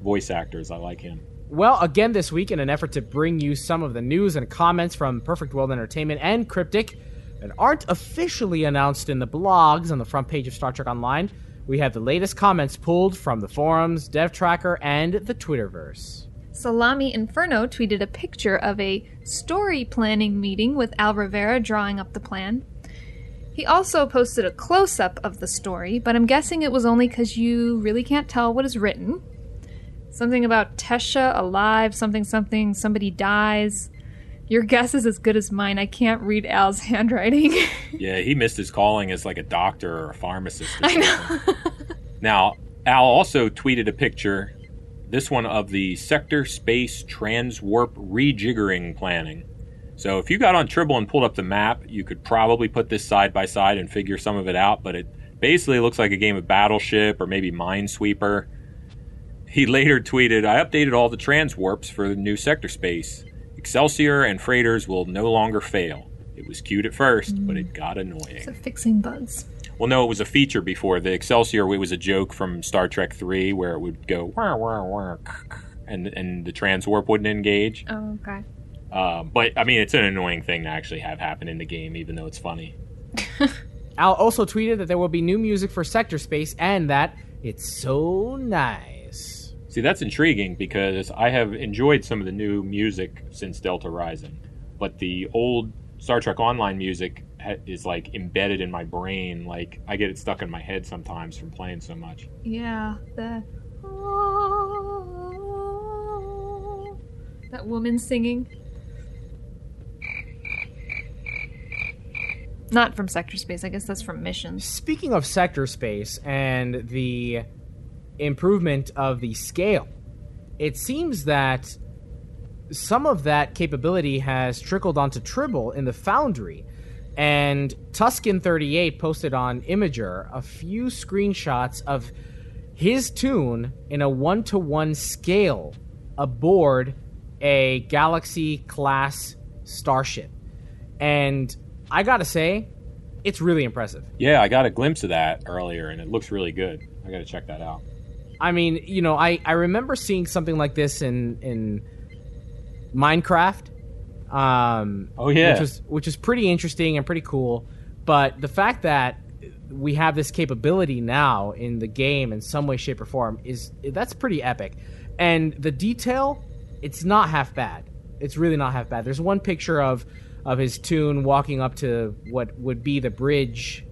voice actors. I like him. Well, again this week, in an effort to bring you some of the news and comments from Perfect World Entertainment and Cryptic that aren't officially announced in the blogs on the front page of Star Trek Online, we have the latest comments pulled from the forums, Dev Tracker, and the Twitterverse. Salami Inferno tweeted a picture of a story planning meeting with Al Rivera drawing up the plan. He also posted a close up of the story, but I'm guessing it was only because you really can't tell what is written. Something about Tesha alive, something, something, somebody dies. Your guess is as good as mine. I can't read Al's handwriting. Yeah, he missed his calling as like a doctor or a pharmacist. Or I know. Now, Al also tweeted a picture, this one of the sector space transwarp rejiggering planning. So if you got on Tribble and pulled up the map, you could probably put this side by side and figure some of it out, but it basically looks like a game of Battleship or maybe Minesweeper. He later tweeted, I updated all the transwarps for the new sector space. Excelsior and freighters will no longer fail. It was cute at first, but it got annoying. so fixing bugs. Well, no, it was a feature before. The Excelsior it was a joke from Star Trek 3 where it would go wah, wah, wah, and and the transwarp wouldn't engage. Oh, okay. Uh, but I mean, it's an annoying thing to actually have happen in the game, even though it's funny. Al also tweeted that there will be new music for Sector Space and that it's so nice. See, that's intriguing because I have enjoyed some of the new music since Delta Rising, but the old Star Trek Online music ha- is like embedded in my brain. Like I get it stuck in my head sometimes from playing so much. Yeah, the. Oh. That woman singing. Not from Sector Space, I guess that's from Missions. Speaking of sector space and the improvement of the scale, it seems that some of that capability has trickled onto Tribble in the Foundry. And Tuscan38 posted on Imgur a few screenshots of his toon in a one to one scale aboard a Galaxy class starship. And I gotta say, it's really impressive. Yeah, I got a glimpse of that earlier, and it looks really good. I got to check that out. I mean, you know, I, I remember seeing something like this in in Minecraft. Um, Oh, yeah. which was which is pretty interesting and pretty cool. But the fact that we have this capability now in the game in some way, shape, or form is that's pretty epic. And the detail, it's not half bad. It's really not half bad. There's one picture of of his toon walking up to what would be the bridge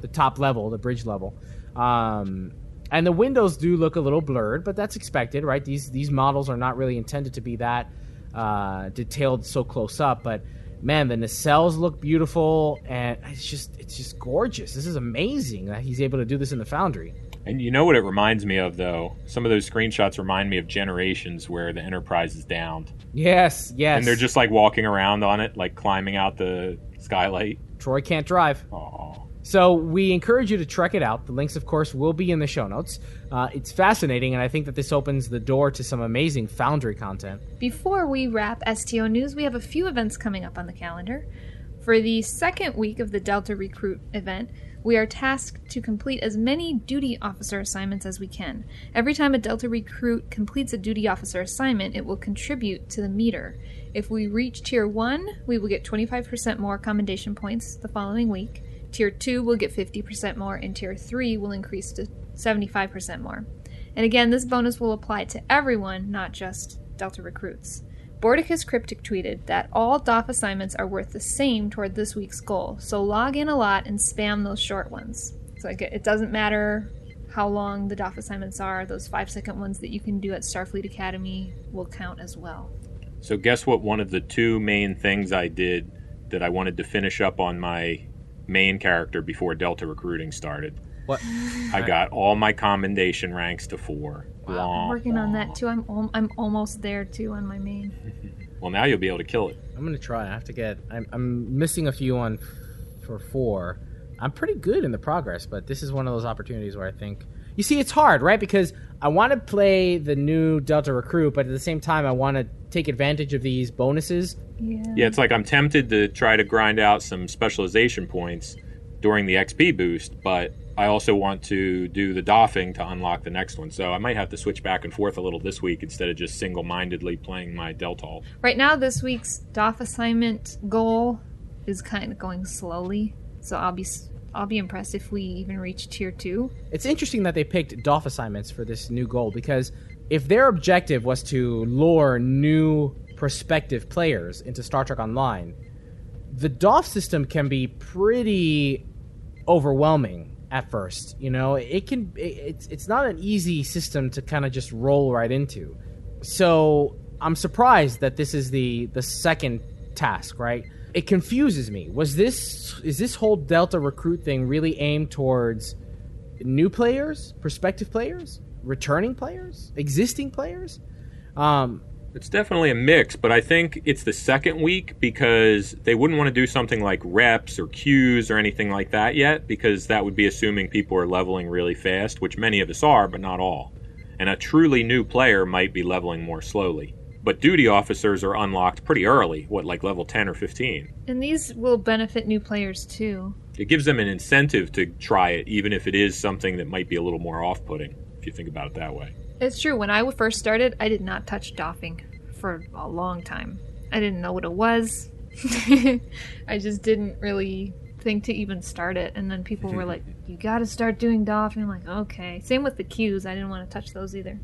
the top level, the bridge level. Um, and the windows do look a little blurred, but that's expected, right? These these models are not really intended to be that uh, detailed so close up. But man, the nacelles look beautiful, and it's just it's just gorgeous. This is amazing that he's able to do this in the Foundry. And you know what it reminds me of, though? Some of those screenshots remind me of Generations, where the Enterprise is downed, Yes, yes. and they're just like walking around on it, like climbing out the skylight. Troi can't drive. Aw. So we encourage you to check it out. The links, of course, will be in the show notes. Uh, it's fascinating, and I think that this opens the door to some amazing Foundry content. Before we wrap STO news, we have a few events coming up on the calendar. For the second week of the Delta Recruit event, we are tasked to complete as many duty officer assignments as we can. Every time a Delta Recruit completes a duty officer assignment, it will contribute to the meter. If we reach Tier 1, we will get 25% more commendation points the following week. Tier 2 will get 50% more, and Tier 3 will increase to 75% more. And again, this bonus will apply to everyone, not just Delta recruits. Borticus Cryptic tweeted that all DOF assignments are worth the same toward this week's goal, so log in a lot and spam those short ones. So like, it doesn't matter how long the DOF assignments are, those five second ones that you can do at Starfleet Academy will count as well. So, guess what? One of the two main things I did that I wanted to finish up on my main character before Delta recruiting started. What? I got all my commendation ranks to four. I'm working on that too. I'm al- I'm almost there too on my main. Well, now you'll be able to kill it. I'm gonna try. I have to get. I'm, I'm missing a few on f- for four. I'm pretty good in the progress, but this is one of those opportunities where I think You see, it's hard, right? Because I want to play the new Delta Recruit, but at the same time, I want to take advantage of these bonuses. Yeah. Yeah, it's like I'm tempted to try to grind out some specialization points during the XP boost, but I also want to do the doffing to unlock the next one. So I might have to switch back and forth a little this week instead of just single mindedly playing my Deltal. Right now, this week's doff assignment goal is kind of going slowly, so I'll be s- I'll be impressed if we even reach tier two. It's interesting that they picked DOF assignments for this new goal because if their objective was to lure new prospective players into Star Trek Online, the DOF system can be pretty overwhelming at first. You know, it can it, it's it's not an easy system to kind of just roll right into. So I'm surprised that this is the the second task, right? It confuses me. Was this is this whole Delta recruit thing really aimed towards new players, prospective players, returning players, existing players? Um, It's definitely a mix, but I think it's the second week because they wouldn't want to do something like reps or queues or anything like that yet, because that would be assuming people are leveling really fast, which many of us are, but not all. And a truly new player might be leveling more slowly. But duty officers are unlocked pretty early, what, like level 10 or 15. And these will benefit new players too. It gives them an incentive to try it, even if it is something that might be a little more off putting, if you think about it that way. It's true. When I first started, I did not touch doffing for a long time. I didn't know what it was. I just didn't really think to even start it. And then people were like, "You got to start doing doffing." I'm like, "Okay." Same with the queues. I didn't want to touch those either.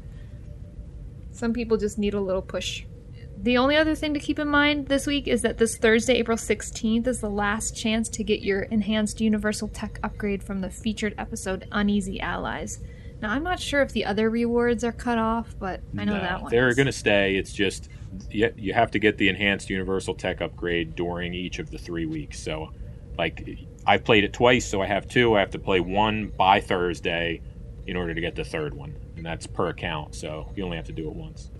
Some people just need a little push. The only other thing to keep in mind this week is that this Thursday, April 16th, is the last chance to get your enhanced universal tech upgrade from the featured episode Uneasy Allies. Now, I'm not sure if the other rewards are cut off, but I know No, that one. They're going to stay. It's just you, you have to get the enhanced universal tech upgrade during each of the three weeks. So, like, I've played it twice, so I have two. I have to play one by Thursday in order to get the third one, and that's per account. So you only have to do it once.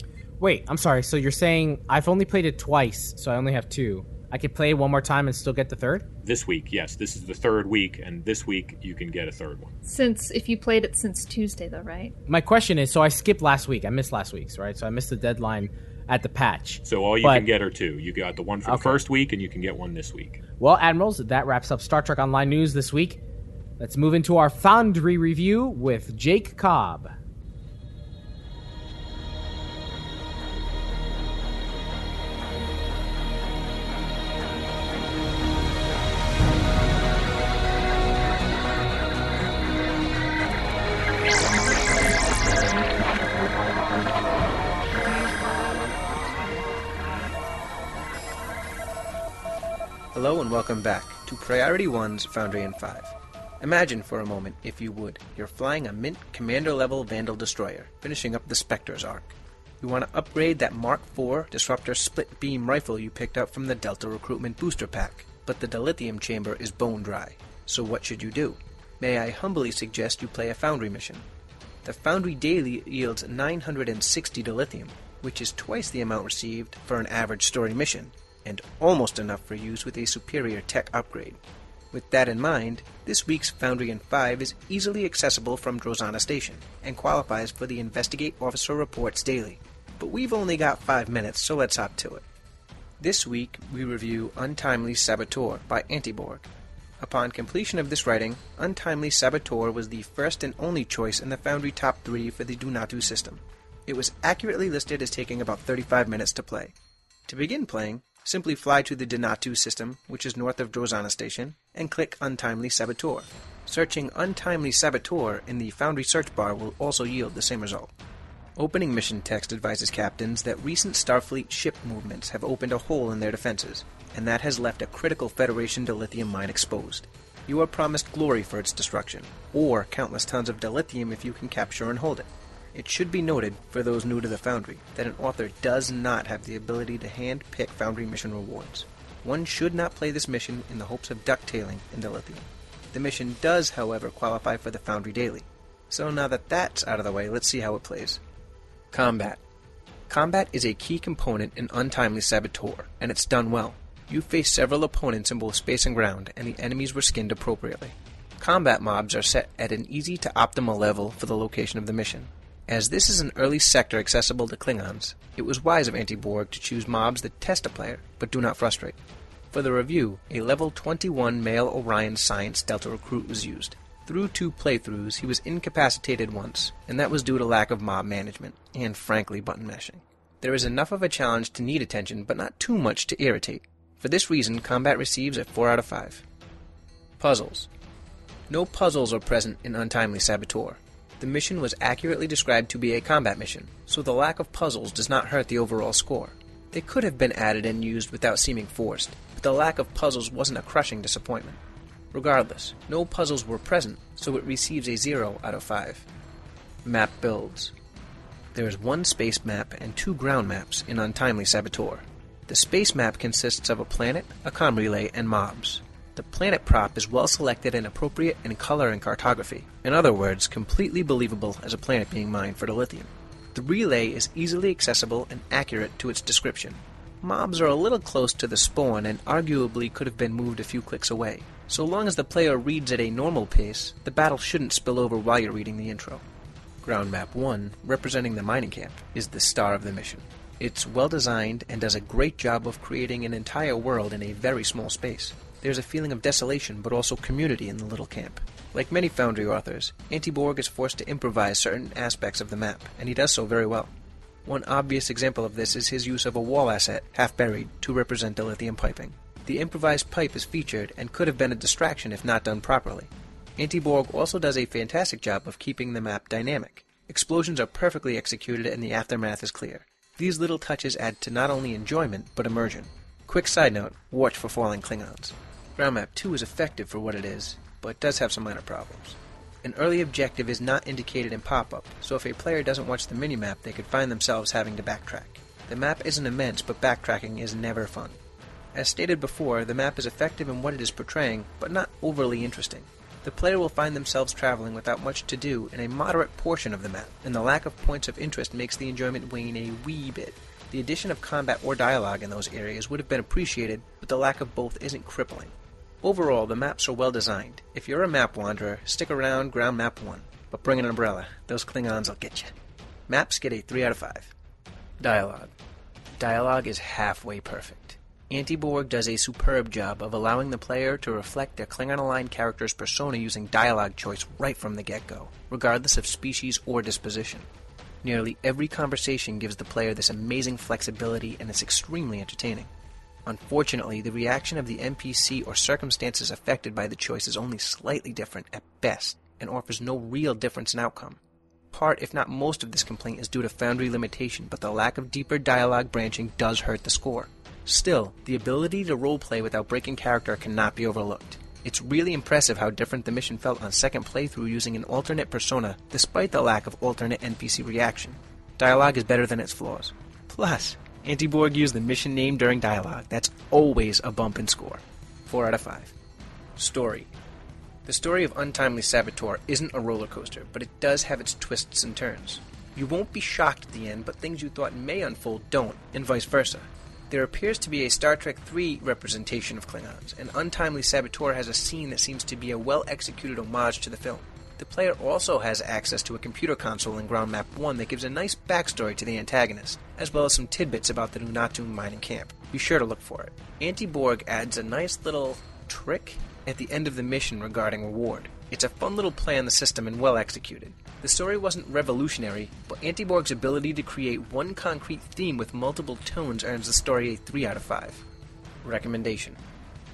wait, I'm sorry. So you're saying I've only played it twice, so I only have two. I could play it one more time and still get the third? This week, yes, this is the third week, and this week you can get a third one. Since, if you played it since Tuesday, though, right? My question is, so I skipped last week. I missed last week's, right? So I missed the deadline at the patch. So all you But- can get are two. You got the one for the first week, and you can get one this week. Well, Admirals, that wraps up Star Trek Online news this week. Let's move into our Foundry review with Jake Cobb. Welcome back to Priority One's Foundry in 5. Imagine for a moment, if you would, you're flying a Mint Commander level Vandal Destroyer, finishing up the Spectre's arc. You want to upgrade that Mark IV Disruptor split beam rifle you picked up from the Delta Recruitment Booster Pack, but the dilithium chamber is bone dry. So what should you do? May I humbly suggest you play a Foundry mission. The Foundry Daily yields 960 dilithium, which is twice the amount received for an average story mission, and almost enough for use with a superior tech upgrade. With that in mind, this week's Foundry in 5 is easily accessible from Drozana Station and qualifies for the Investigate Officer Reports daily. But we've only got 5 minutes, so let's hop to it. This week, we review Untimely Saboteur by Antiborg. Upon completion of this writing, Untimely Saboteur was the first and only choice in the Foundry Top 3 for the Donatu system. It was accurately listed as taking about 35 minutes to play. To begin playing, simply fly to the Donatu system, which is north of Drozana Station, and click Untimely Saboteur. Searching Untimely Saboteur in the Foundry search bar will also yield the same result. Opening mission text advises captains that recent Starfleet ship movements have opened a hole in their defenses, and that has left a critical Federation dilithium mine exposed. You are promised glory for its destruction, or countless tons of dilithium if you can capture and hold it. It should be noted, for those new to the Foundry, that an author does not have the ability to hand pick Foundry mission rewards. One should not play this mission in the hopes of ducktailing in dilithium. The mission does, however, qualify for the Foundry Daily. So now that that's out of the way, let's see how it plays. Combat. Combat is a key component in Untimely Saboteur, and it's done well. You face several opponents in both space and ground, and the enemies were skinned appropriately. Combat mobs are set at an easy to optimal level for the location of the mission. As this is an early sector accessible to Klingons, it was wise of Anti-Borg to choose mobs that test a player, but do not frustrate. For the review, a level 21 male Orion Science Delta recruit was used. Through two playthroughs, he was incapacitated once, and that was due to lack of mob management, and frankly, button mashing. There is enough of a challenge to need attention, but not too much to irritate. For this reason, combat receives a 4 out of 5. Puzzles. No puzzles are present in Untimely Saboteur. The mission was accurately described to be a combat mission, so the lack of puzzles does not hurt the overall score. They could have been added and used without seeming forced, but the lack of puzzles wasn't a crushing disappointment. Regardless, no puzzles were present, so it receives a 0 out of 5. Map builds. There is one space map and two ground maps in Untimely Saboteur. The space map consists of a planet, a com relay, and mobs. The planet prop is well selected and appropriate in color and cartography. In other words, completely believable as a planet being mined for dilithium. The relay is easily accessible and accurate to its description. Mobs are a little close to the spawn and arguably could have been moved a few clicks away. So long as the player reads at a normal pace, the battle shouldn't spill over while you're reading the intro. Ground Map 1, representing the mining camp, is the star of the mission. It's well designed and does a great job of creating an entire world in a very small space. There's a feeling of desolation but also community in the little camp. Like many Foundry authors, Anti-Borg is forced to improvise certain aspects of the map, and he does so very well. One obvious example of this is his use of a wall asset, half buried, to represent dilithium piping. The improvised pipe is featured and could have been a distraction if not done properly. Anti-Borg also does a fantastic job of keeping the map dynamic. Explosions are perfectly executed and the aftermath is clear. These little touches add to not only enjoyment, but immersion. Quick side note, watch for falling Klingons. Ground Map 2 is effective for what it is, but does have some minor problems. An early objective is not indicated in pop-up, so if a player doesn't watch the minimap, they could find themselves having to backtrack. The map isn't immense, but backtracking is never fun. As stated before, the map is effective in what it is portraying, but not overly interesting. The player will find themselves traveling without much to do in a moderate portion of the map, and the lack of points of interest makes the enjoyment wane a wee bit. The addition of combat or dialogue in those areas would have been appreciated, but the lack of both isn't crippling. Overall, the maps are well designed. If you're a map wanderer, stick around Ground Map 1, but bring an umbrella. Those Klingons will get you. Maps get a 3 out of 5. Dialogue. Dialogue is halfway perfect. Anti-Borg does a superb job of allowing the player to reflect their Klingon-aligned character's persona using dialogue choice right from the get-go, regardless of species or disposition. Nearly every conversation gives the player this amazing flexibility and it's extremely entertaining. Unfortunately, the reaction of the NPC or circumstances affected by the choice is only slightly different at best and offers no real difference in outcome. Part, if not most, of this complaint is due to Foundry limitation, but the lack of deeper dialogue branching does hurt the score. Still, the ability to roleplay without breaking character cannot be overlooked. It's really impressive how different the mission felt on second playthrough using an alternate persona, despite the lack of alternate NPC reaction. Dialogue is better than its flaws. Plus, Anti-Borg used the mission name during dialogue. That's always a bump in score. 4 out of 5. Story. The story of Untimely Saboteur isn't a roller coaster, but it does have its twists and turns. You won't be shocked at the end, but things you thought may unfold don't, and vice versa. There appears to be a Star Trek III representation of Klingons, and Untimely Saboteur has a scene that seems to be a well executed homage to the film. The player also has access to a computer console in Ground Map 1 that gives a nice backstory to the antagonist, as well as some tidbits about the Nunatung mining camp. Be sure to look for it. Anti Borg adds a nice little trick at the end of the mission regarding reward. It's a fun little play on the system and well executed. The story wasn't revolutionary, but Anti-Borg's ability to create one concrete theme with multiple tones earns the story a 3 out of 5. Recommendation.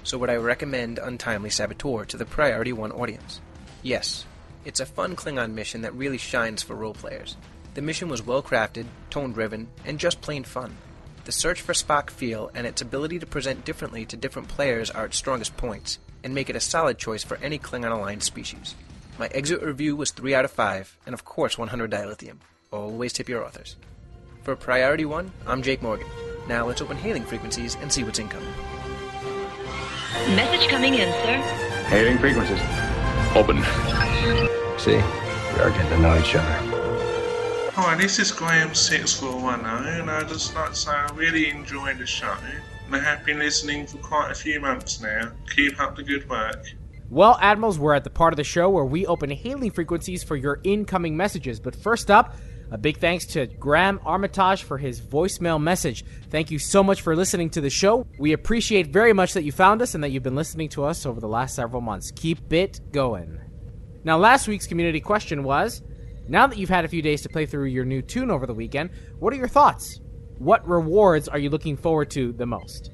So would I recommend Untimely Saboteur to the Priority 1 audience? Yes. It's a fun Klingon mission that really shines for role players. The mission was well crafted, tone driven, and just plain fun. The search for Spock feel and its ability to present differently to different players are its strongest points, and make it a solid choice for any Klingon aligned species. My exit review was 3 out of 5, and of course 100 dilithium. Always tip your authors. For Priority 1, I'm Jake Morgan. Now let's open hailing frequencies and see what's incoming. Message coming in, sir. Hailing frequencies. Open. See, we are getting to know each other. Hi, this is Graham6410, and I'd just like to say I really enjoy the show, and I have been listening for quite a few months now. Keep up the good work. Well, Admirals, we're at the part of the show where we open hailing frequencies for your incoming messages. But first up, a big thanks to Graham Armitage for his voicemail message. Thank you so much for listening to the show. We appreciate very much that you found us and that you've been listening to us over the last several months. Keep it going. Now, last week's community question was Now that you've had a few days to play through your new toon over the weekend, what are your thoughts? What rewards are you looking forward to the most?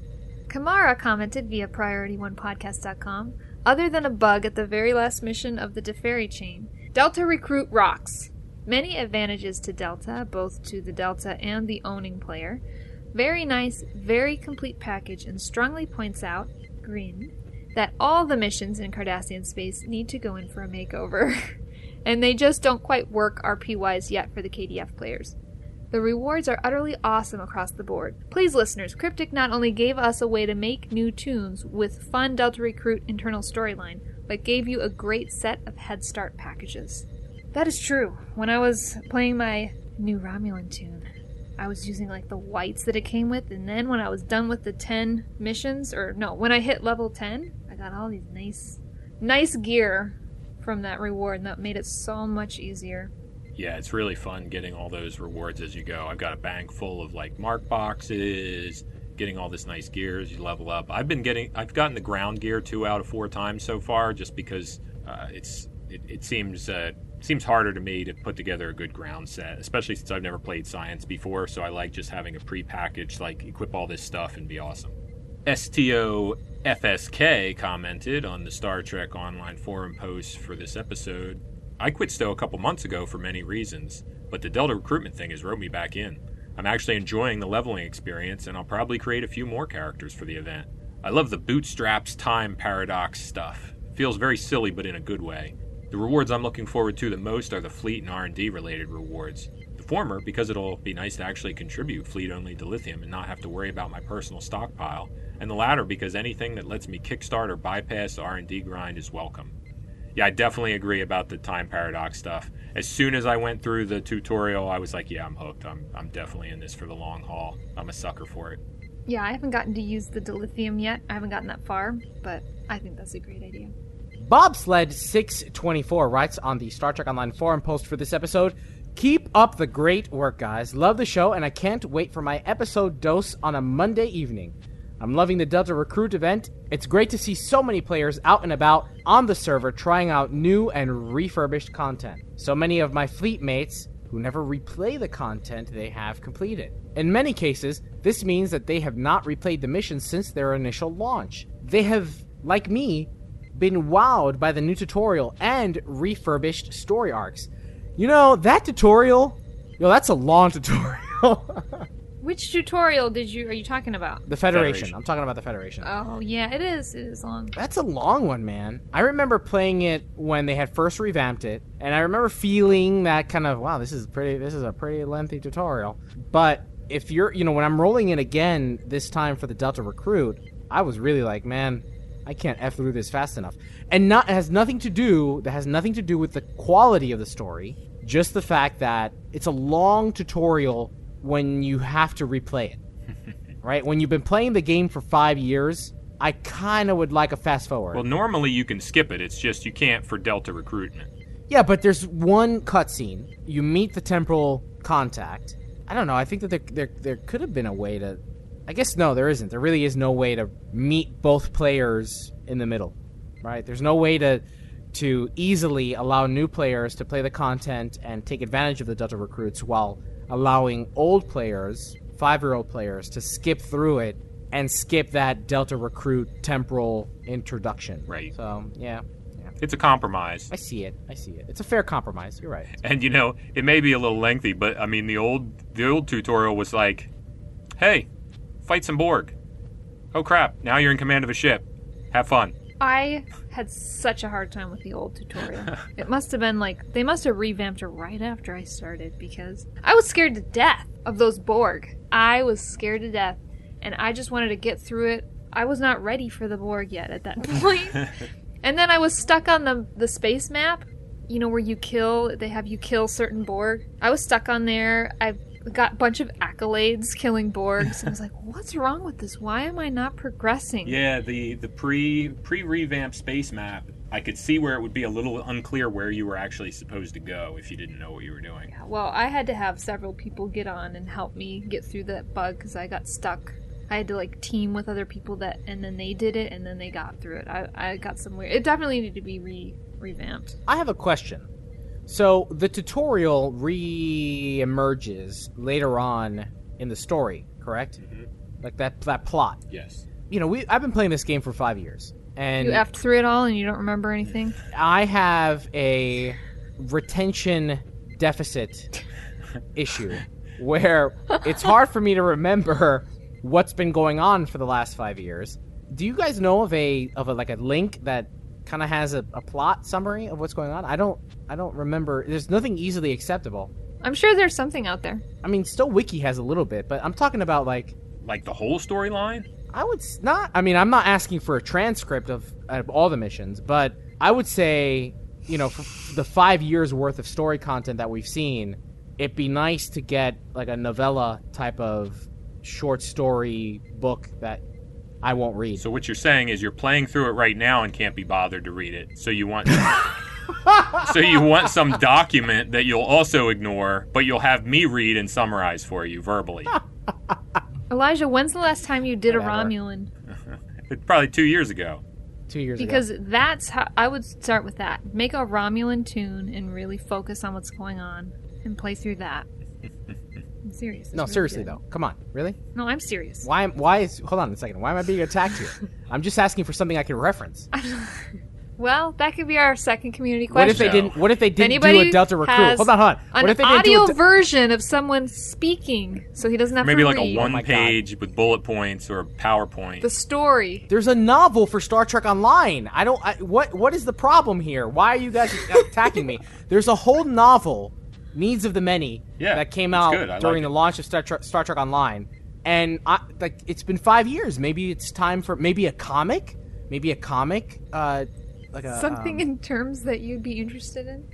Kamara commented via PriorityOnePodcast.com other than a bug at the very last mission of the Deferi chain, Delta Recruit rocks. Many advantages to Delta, both to the Delta and the owning player. Very nice, very complete package, and strongly points out, Green, that all the missions in Cardassian space need to go in for a makeover. and they just don't quite work RP wise yet for the KDF players. The rewards are utterly awesome across the board. Please, listeners, Cryptic not only gave us a way to make new toons with fun Delta Recruit internal storyline, but gave you a great set of Head Start packages. That is true. When I was playing my new Romulan toon, I was using like the whites that it came with, and then when I was done with the 10 missions, or no, when I hit level 10, I got all these nice, nice gear from that reward, and that made it so much easier yeah, it's really fun getting all those rewards as you go. I've got a bank full of like mark boxes, getting all this nice gear as you level up. I've been getting, I've gotten the ground gear two out of four times so far, just because uh, it's it, it seems uh, seems harder to me to put together a good ground set, especially since I've never played science before. So I like just having a pre-packaged, like equip all this stuff and be awesome. STO FSK commented on the Star Trek Online forum post for this episode. I quit Stowe a couple months ago for many reasons, but the Delta recruitment thing has roped me back in. I'm actually enjoying the leveling experience, and I'll probably create a few more characters for the event. I love the bootstraps time paradox stuff. It feels very silly, but in a good way. The rewards I'm looking forward to the most are the fleet and R&D related rewards. The former because it'll be nice to actually contribute fleet only dilithium and not have to worry about my personal stockpile, and the latter because anything that lets me kickstart or bypass the R&D grind is welcome yeah, I definitely agree about the time paradox stuff. As soon as I went through the tutorial, I was like, yeah, I'm hooked. I'm, I'm definitely in this for the long haul. I'm a sucker for it. Yeah, I haven't gotten to use the dilithium yet. I haven't gotten that far, but I think that's a great idea. Bobsled624 writes on the Star Trek Online forum post for this episode Keep up the great work, guys. Love the show, and I can't wait for my episode dose on a Monday evening. I'm loving the Delta Recruit event. It's great to see so many players out and about on the server trying out new and refurbished content. So many of my fleet mates who never replay the content they have completed. In many cases, this means that they have not replayed the missions since their initial launch. They have, like me, been wowed by the new tutorial and refurbished story arcs. You know, that tutorial, yo, that's a long tutorial. Which tutorial did you are you talking about? The Federation. Federation. I'm talking about the Federation. Oh yeah, it is. It is long. That's a long one, man. I remember playing it when they had first revamped it, and I remember feeling that kind of wow, this is pretty. This is a pretty lengthy tutorial. But if you're, you know, when I'm rolling it again this time for the Delta Recruit, I was really like, man, I can't f through this fast enough. And not it has nothing to do. That has nothing to do with the quality of the story. Just the fact that it's a long tutorial when you have to replay it. right? When you've been playing the game for five years, I kind of would like a fast forward. Well, normally you can skip it. It's just you can't for Delta recruitment. Yeah, but there's one cutscene. You meet the temporal contact. I don't know. I think that there, there there could have been a way to. I guess no, there isn't. There really is no way to meet both players in the middle, right? There's no way to to easily allow new players to play the content and take advantage of the Delta recruits while allowing old players, five year old players, to skip through it and skip that Delta Recruit temporal introduction. Right. So, yeah. yeah. It's a compromise. I see it. I see it. It's a fair compromise. You're right. And you know, it may be a little lengthy, but I mean, the old the old tutorial was like, "Hey, fight some Borg." Oh crap! Now you're in command of a ship. Have fun. I had such a hard time with the old tutorial. it must have been like they must have revamped it right after I started because I was scared to death of those Borg. I was scared to death and I just wanted to get through it. I was not ready for the Borg yet at that point. and then I was stuck on the the space map, you know where you kill, they have you kill certain Borg. I was stuck on there. I got a bunch of accolades killing Borgs. I was like, what's wrong with this? Why am I not progressing? Yeah, the the pre pre revamp space map I could see where it would be a little unclear where you were actually supposed to go if you didn't know what you were doing. Well, I had to have several people get on and help me get through that bug because I got stuck. I had to like team with other people that, and then they did it, and then they got through it. I, I got some weird. It definitely needed to be re revamped. I have a question. So the tutorial re-emerges later on in the story, correct? Mm-hmm. Like that that plot. Yes. You know, we I've been playing this game for five years, and you effed through it all, and you don't remember anything. I have a retention deficit issue where it's hard for me to remember what's been going on for the last five years. Do you guys know of a of a like a link that kind of has a, a plot summary of what's going on? I don't I don't remember. There's nothing easily acceptable. I'm sure there's something out there. I mean, still Wiki has a little bit, but I'm talking about like Like the whole storyline? I would s- not. I mean, I'm not asking for a transcript of, of all the missions, but I would say, you know, for the five years worth of story content that we've seen, it'd be nice to get like a novella type of short story book that I won't read. So what you're saying is you're playing through it right now and can't be bothered to read it. So you want So you want some document that you'll also ignore, but you'll have me read and summarize for you verbally. Elijah, when's the last time you did Whatever. a Romulan? It's probably 2 years ago. Two years Because that's how I would start with that. Make a Romulan toon and really focus on what's going on and play through that. I'm serious. It's No, really seriously good. though. Come on, really? No, I'm serious. Why? am- Why is? Hold on a second. Why am I being attacked here? I'm just asking for something I can reference. Well, that could be our second community question. What if they didn't? What if they didn't Anybody do a Delta recruit? has Hold on, hold on. An What if they didn't audio do a, version of someone speaking, so he doesn't have to read. Maybe to like read a one oh page with bullet points or a PowerPoint. the story. There's a novel for Star Trek Online. I don't. I, what What is the problem here? Why are you guys attacking me? There's a whole novel, Needs of the Many, Yeah, that came out good. I like during the launch of Star Trek, Star Trek Online, and I, like it's been five years. Maybe it's time for maybe a comic, maybe a comic, uh, like a Something um, in terms that you'd be interested in.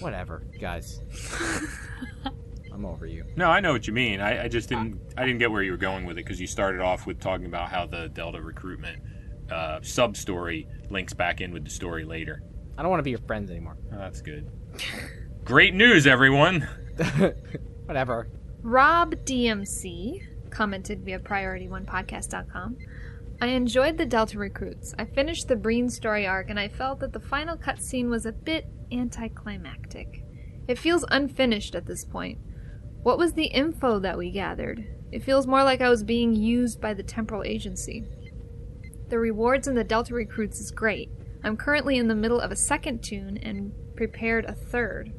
whatever, guys. I'm over you. No, I know what you mean. I, I just didn't. I didn't get where you were going with it because you started off with talking about how the Delta recruitment uh, sub story links back in with the story later. I don't want to be your friends anymore. Oh, that's good. Great news, everyone. Whatever. Rob DMC commented via PriorityOnePodcast.com. I enjoyed the Delta recruits. I finished the Breen story arc and I felt that the final cutscene was a bit anticlimactic. It feels unfinished at this point. What was the info that we gathered? It feels more like I was being used by the temporal agency. The rewards in the Delta recruits is great. I'm currently in the middle of a second toon and prepared a third.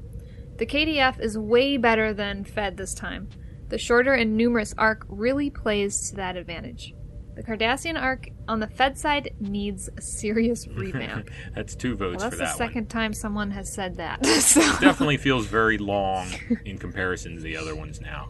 The KDF is way better than Fed this time. The shorter and numerous arc really plays to that advantage. The Cardassian arc on the Fed side needs a serious revamp. that's two votes well, votes that's for the that second time someone has said that. so. It definitely feels very long in comparison to the other ones now.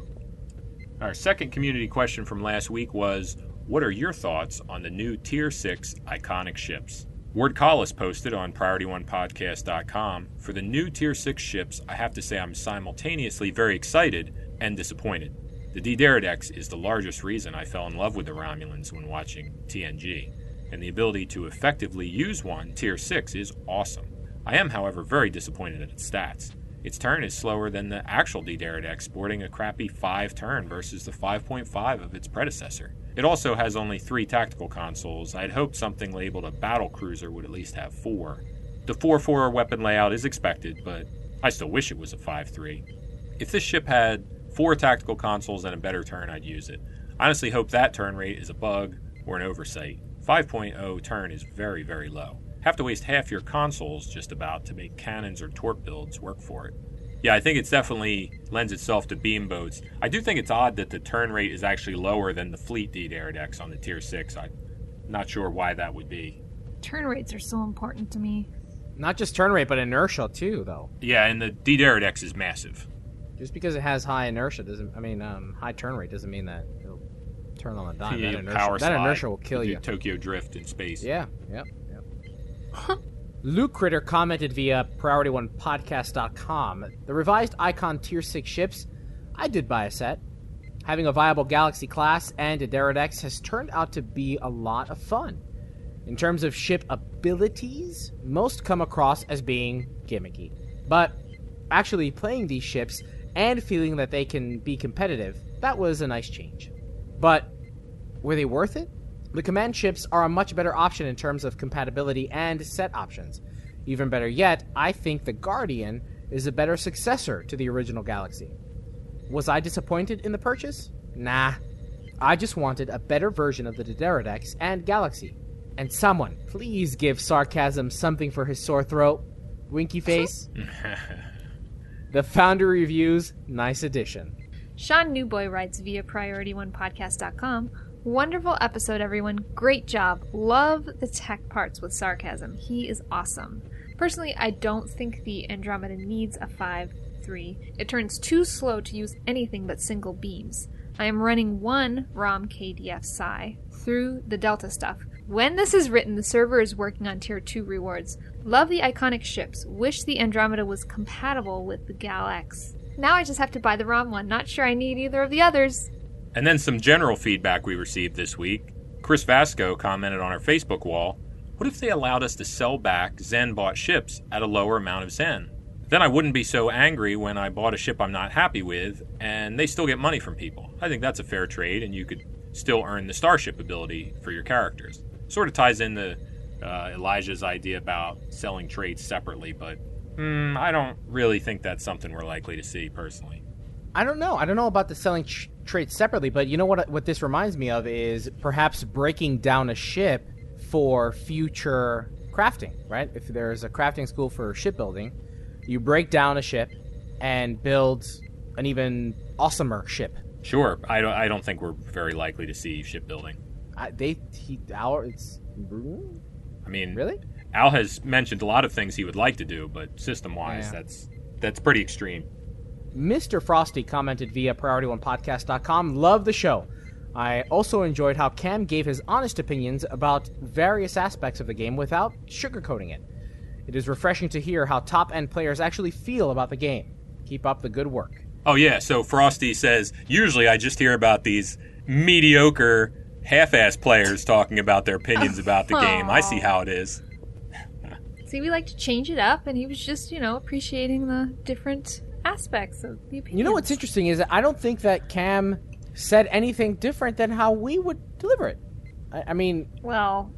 Our second community question from last week was What are your thoughts on the new Tier 6 iconic ships? Ward Collis posted on PriorityOnePodcast.com For the new Tier 6 ships, I have to say I'm simultaneously very excited and disappointed. The D'deridex is the largest reason I fell in love with the Romulans when watching TNG, and the ability to effectively use one, Tier 6, is awesome. I am, however, very disappointed at its stats. Its turn is slower than the actual D'deridex, sporting a crappy 5 turn versus the 5.5 of its predecessor. It also has only 3 tactical consoles. I'd hoped something labeled a battle cruiser would at least have 4. The 4 4 weapon layout is expected, but I still wish it was a 5 3. If this ship had 4 tactical consoles and a better turn, I'd use it. I honestly hope that turn rate is a bug or an oversight. 5.0 turn is very, very low. Have to waste half your consoles just about to make cannons or torp builds work for it. Yeah, I think it's definitely lends itself to beam boats. I do think it's odd that the turn rate is actually lower than the Fleet D'deridex on the Tier 6. I'm not sure why that would be. Turn rates are so important to me. Not just turn rate, but inertia too, though. Yeah, and the D'deridex is massive. Just because it has high inertia doesn't. I mean, um, high turn rate doesn't mean that it'll turn on a dime. Yeah, that inertia, power that inertia will kill do you. Tokyo Drift in space. Yeah. Yep. Yep. Luke Critter commented via PriorityOnePodcast.com. The revised Icon Tier 6 ships, I did buy a set. Having a viable Galaxy class and a Deridex has turned out to be a lot of fun. In terms of ship abilities, most come across as being gimmicky. But actually playing these ships and feeling that they can be competitive, that was a nice change. But were they worth it? The command ships are a much better option in terms of compatibility and set options. Even better yet, I think the Guardian is a better successor to the original Galaxy. Was I disappointed in the purchase? Nah. I just wanted a better version of the D'deridex and Galaxy. And someone, please give Sarcasm something for his sore throat. Winky face. the Founder Reviews, nice addition. Sean Newboy writes via PriorityOnePodcast.com. Wonderful episode, everyone. Great job. Love the tech parts with sarcasm. He is awesome. Personally, I don't think the Andromeda needs a 5 3. It turns too slow to use anything but single beams. I am running one ROM KDF Psi through the Delta stuff. When this is written, the server is working on Tier 2 rewards. Love the iconic ships. Wish the Andromeda was compatible with the Gal X. Now I just have to buy the ROM one. Not sure I need either of the others. And then some general feedback we received this week. Chris Vasco commented on our Facebook wall What if they allowed us to sell back Zen bought ships at a lower amount of Zen? Then I wouldn't be so angry when I bought a ship I'm not happy with, and they still get money from people. I think that's a fair trade, and you could still earn the starship ability for your characters. Sort of ties into uh, Elijah's idea about selling trades separately, but mm, I don't really think that's something we're likely to see personally. I don't know. I don't know about the selling tr- trades separately, but you know what? What this reminds me of is perhaps breaking down a ship for future crafting. Right? If there's a crafting school for shipbuilding, you break down a ship and build an even awesomer ship. Sure. I don't. I don't think we're very likely to see shipbuilding. I, they he our it's. I mean, really? Al has mentioned a lot of things he would like to do, but system-wise, Yeah. that's that's pretty extreme. Mr. Frosty commented via PriorityOnePodcast.com. Love the show. I also enjoyed how Cam gave his honest opinions about various aspects of the game without sugarcoating it. It is refreshing to hear how top end players actually feel about the game. Keep up the good work. Oh yeah. So Frosty says usually I just hear about these mediocre, half-ass players talking about their opinions about the game. I see how it is. See, we like to change it up, and he was just, you know, appreciating the different aspects of the opinion. You know what's interesting is that I don't think that Cam said anything different than how we would deliver it. I, I mean, Well,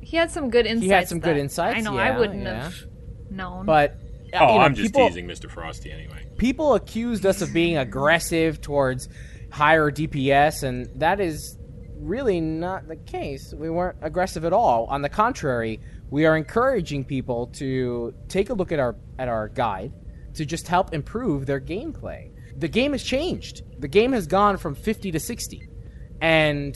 he had some good insights. He had some good that insights, I know yeah, I wouldn't yeah. have known. but Oh, you know, I'm just people, teasing Mr. Frosty anyway. people accused us of being aggressive towards higher DPS, and that is really not the case. We weren't aggressive at all. On the contrary, we are encouraging people to take a look at our at our guide to just help improve their gameplay. The game has changed. The game has gone from 50 to 60. And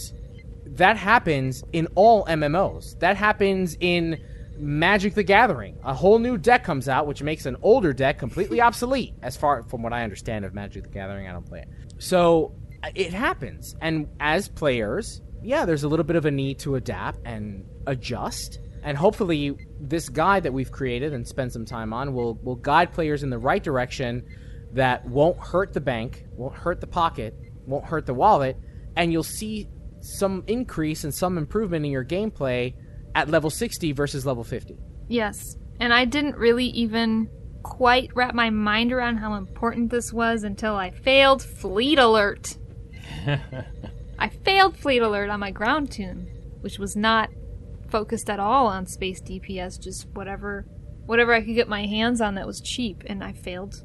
that happens in all MMOs. That happens in Magic the Gathering. A whole new deck comes out, which makes an older deck completely obsolete, as far from what I understand of Magic the Gathering. I don't play it. So it happens. And as players, yeah, there's a little bit of a need to adapt and adjust. And hopefully, this guide that we've created and spent some time on will, will guide players in the right direction that won't hurt the bank, won't hurt the pocket, won't hurt the wallet, and you'll see some increase and some improvement in your gameplay at level 60 versus level 50. Yes. And I didn't really even quite wrap my mind around how important this was until I failed Fleet Alert. I failed Fleet Alert on my ground toon, which was not focused at all on space DPS, just whatever whatever I could get my hands on that was cheap, and I failed.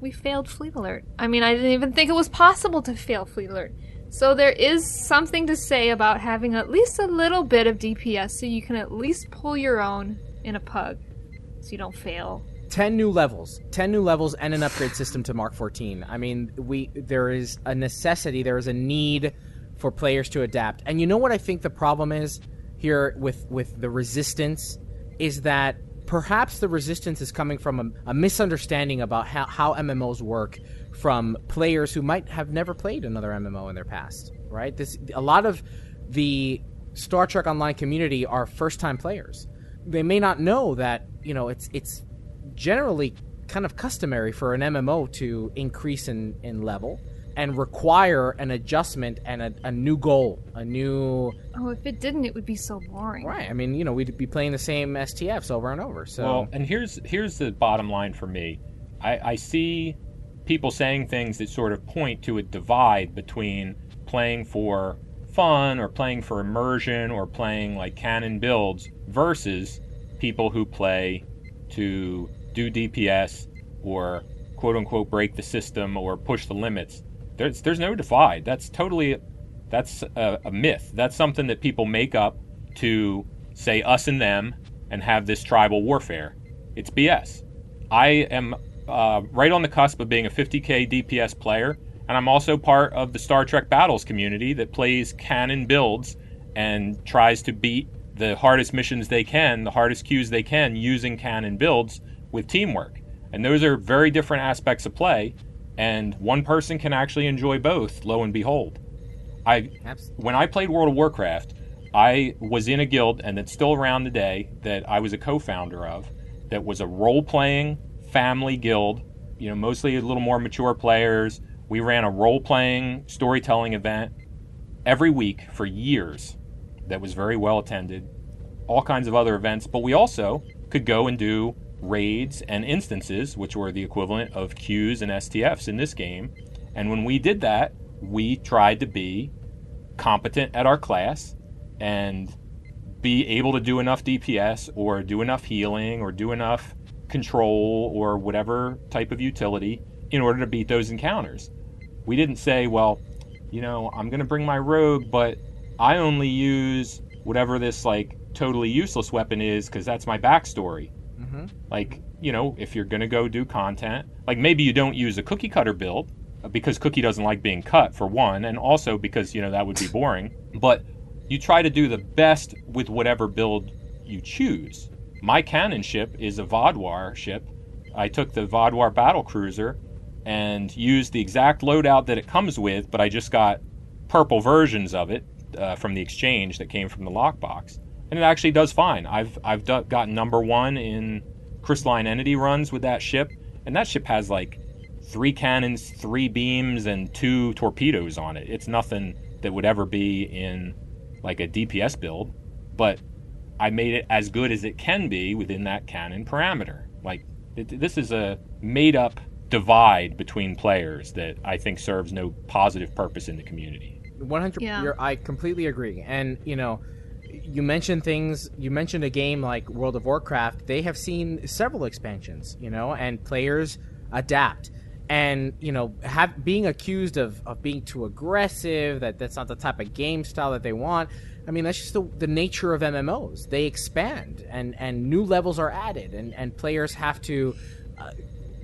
We failed Fleet Alert. I mean, I didn't even think it was possible to fail Fleet Alert. So there is something to say about having at least a little bit of DPS so you can at least pull your own in a pug so you don't fail. 10 new levels 10 new levels and an upgrade system to mark 14 i mean we there is a necessity there is a need for players to adapt and you know what i think the problem is here with with the resistance is that perhaps the resistance is coming from a, a misunderstanding about how, how mmos work from players who might have never played another mmo in their past right? This a lot of the star trek online community are first time players. They may not know that you know it's it's generally kind of customary for an MMO to increase in, in level and require an adjustment and a, a new goal, a new. Oh, if it didn't, it would be so boring. Right. I mean, you know, we'd be playing the same STFs over and over. So. Well, and here's here's the bottom line for me. I, I see people saying things that sort of point to a divide between playing for fun or playing for immersion or playing like canon builds versus people who play to do DPS or quote unquote break the system or push the limits. There's there's no divide. That's totally that's a, a myth. That's something that people make up to say us and them and have this tribal warfare. It's BS. I am uh, right on the cusp of being a 50k DPS player, and I'm also part of the Star Trek Battles community that plays canon builds and tries to beat the hardest missions they can, the hardest queues they can, using canon builds with teamwork. And those are very different aspects of play, and one person can actually enjoy both, lo and behold. I when I played World of Warcraft, I was in a guild and it's still around today that I was a co-founder of that was a role-playing family guild, you know, mostly a little more mature players. We ran a role-playing storytelling event every week for years that was very well attended. All kinds of other events, but we also could go and do raids and instances, which were the equivalent of queues and STFs in this game. And when we did that, we tried to be competent at our class and be able to do enough DPS or do enough healing or do enough control or whatever type of utility in order to beat those encounters. We didn't say, well, you know, I'm going to bring my rogue, but I only use whatever this like totally useless weapon is because that's my backstory. Mm-hmm. Like, you know, if you're going to go do content, like maybe you don't use a cookie cutter build uh, because Cookie doesn't like being cut, for one, and also because, you know, that would be boring. But you try to do the best with whatever build you choose. My canon ship is a Vaadwaur ship. I took the Vaadwaur battle cruiser and used the exact loadout that it comes with, but I just got purple versions of it uh, from the exchange that came from the lockbox, and it actually does fine. I've I've do- got number one in crystalline entity runs with that ship, and that ship has like three cannons, three beams, and two torpedoes on it. It's nothing that would ever be in like a DPS build, but I made it as good as it can be within that canon parameter. Like it, this is a made up divide between players that I think serves no positive purpose in the community. 100 Yeah. you're, i completely agree and you know you mentioned things you mentioned a game like world of warcraft. They have seen several expansions you know and players adapt. And you know have being accused of, of being too aggressive that that's not the type of game style that they want i mean that's just the, the nature of mmos they expand and and new levels are added and and players have to uh,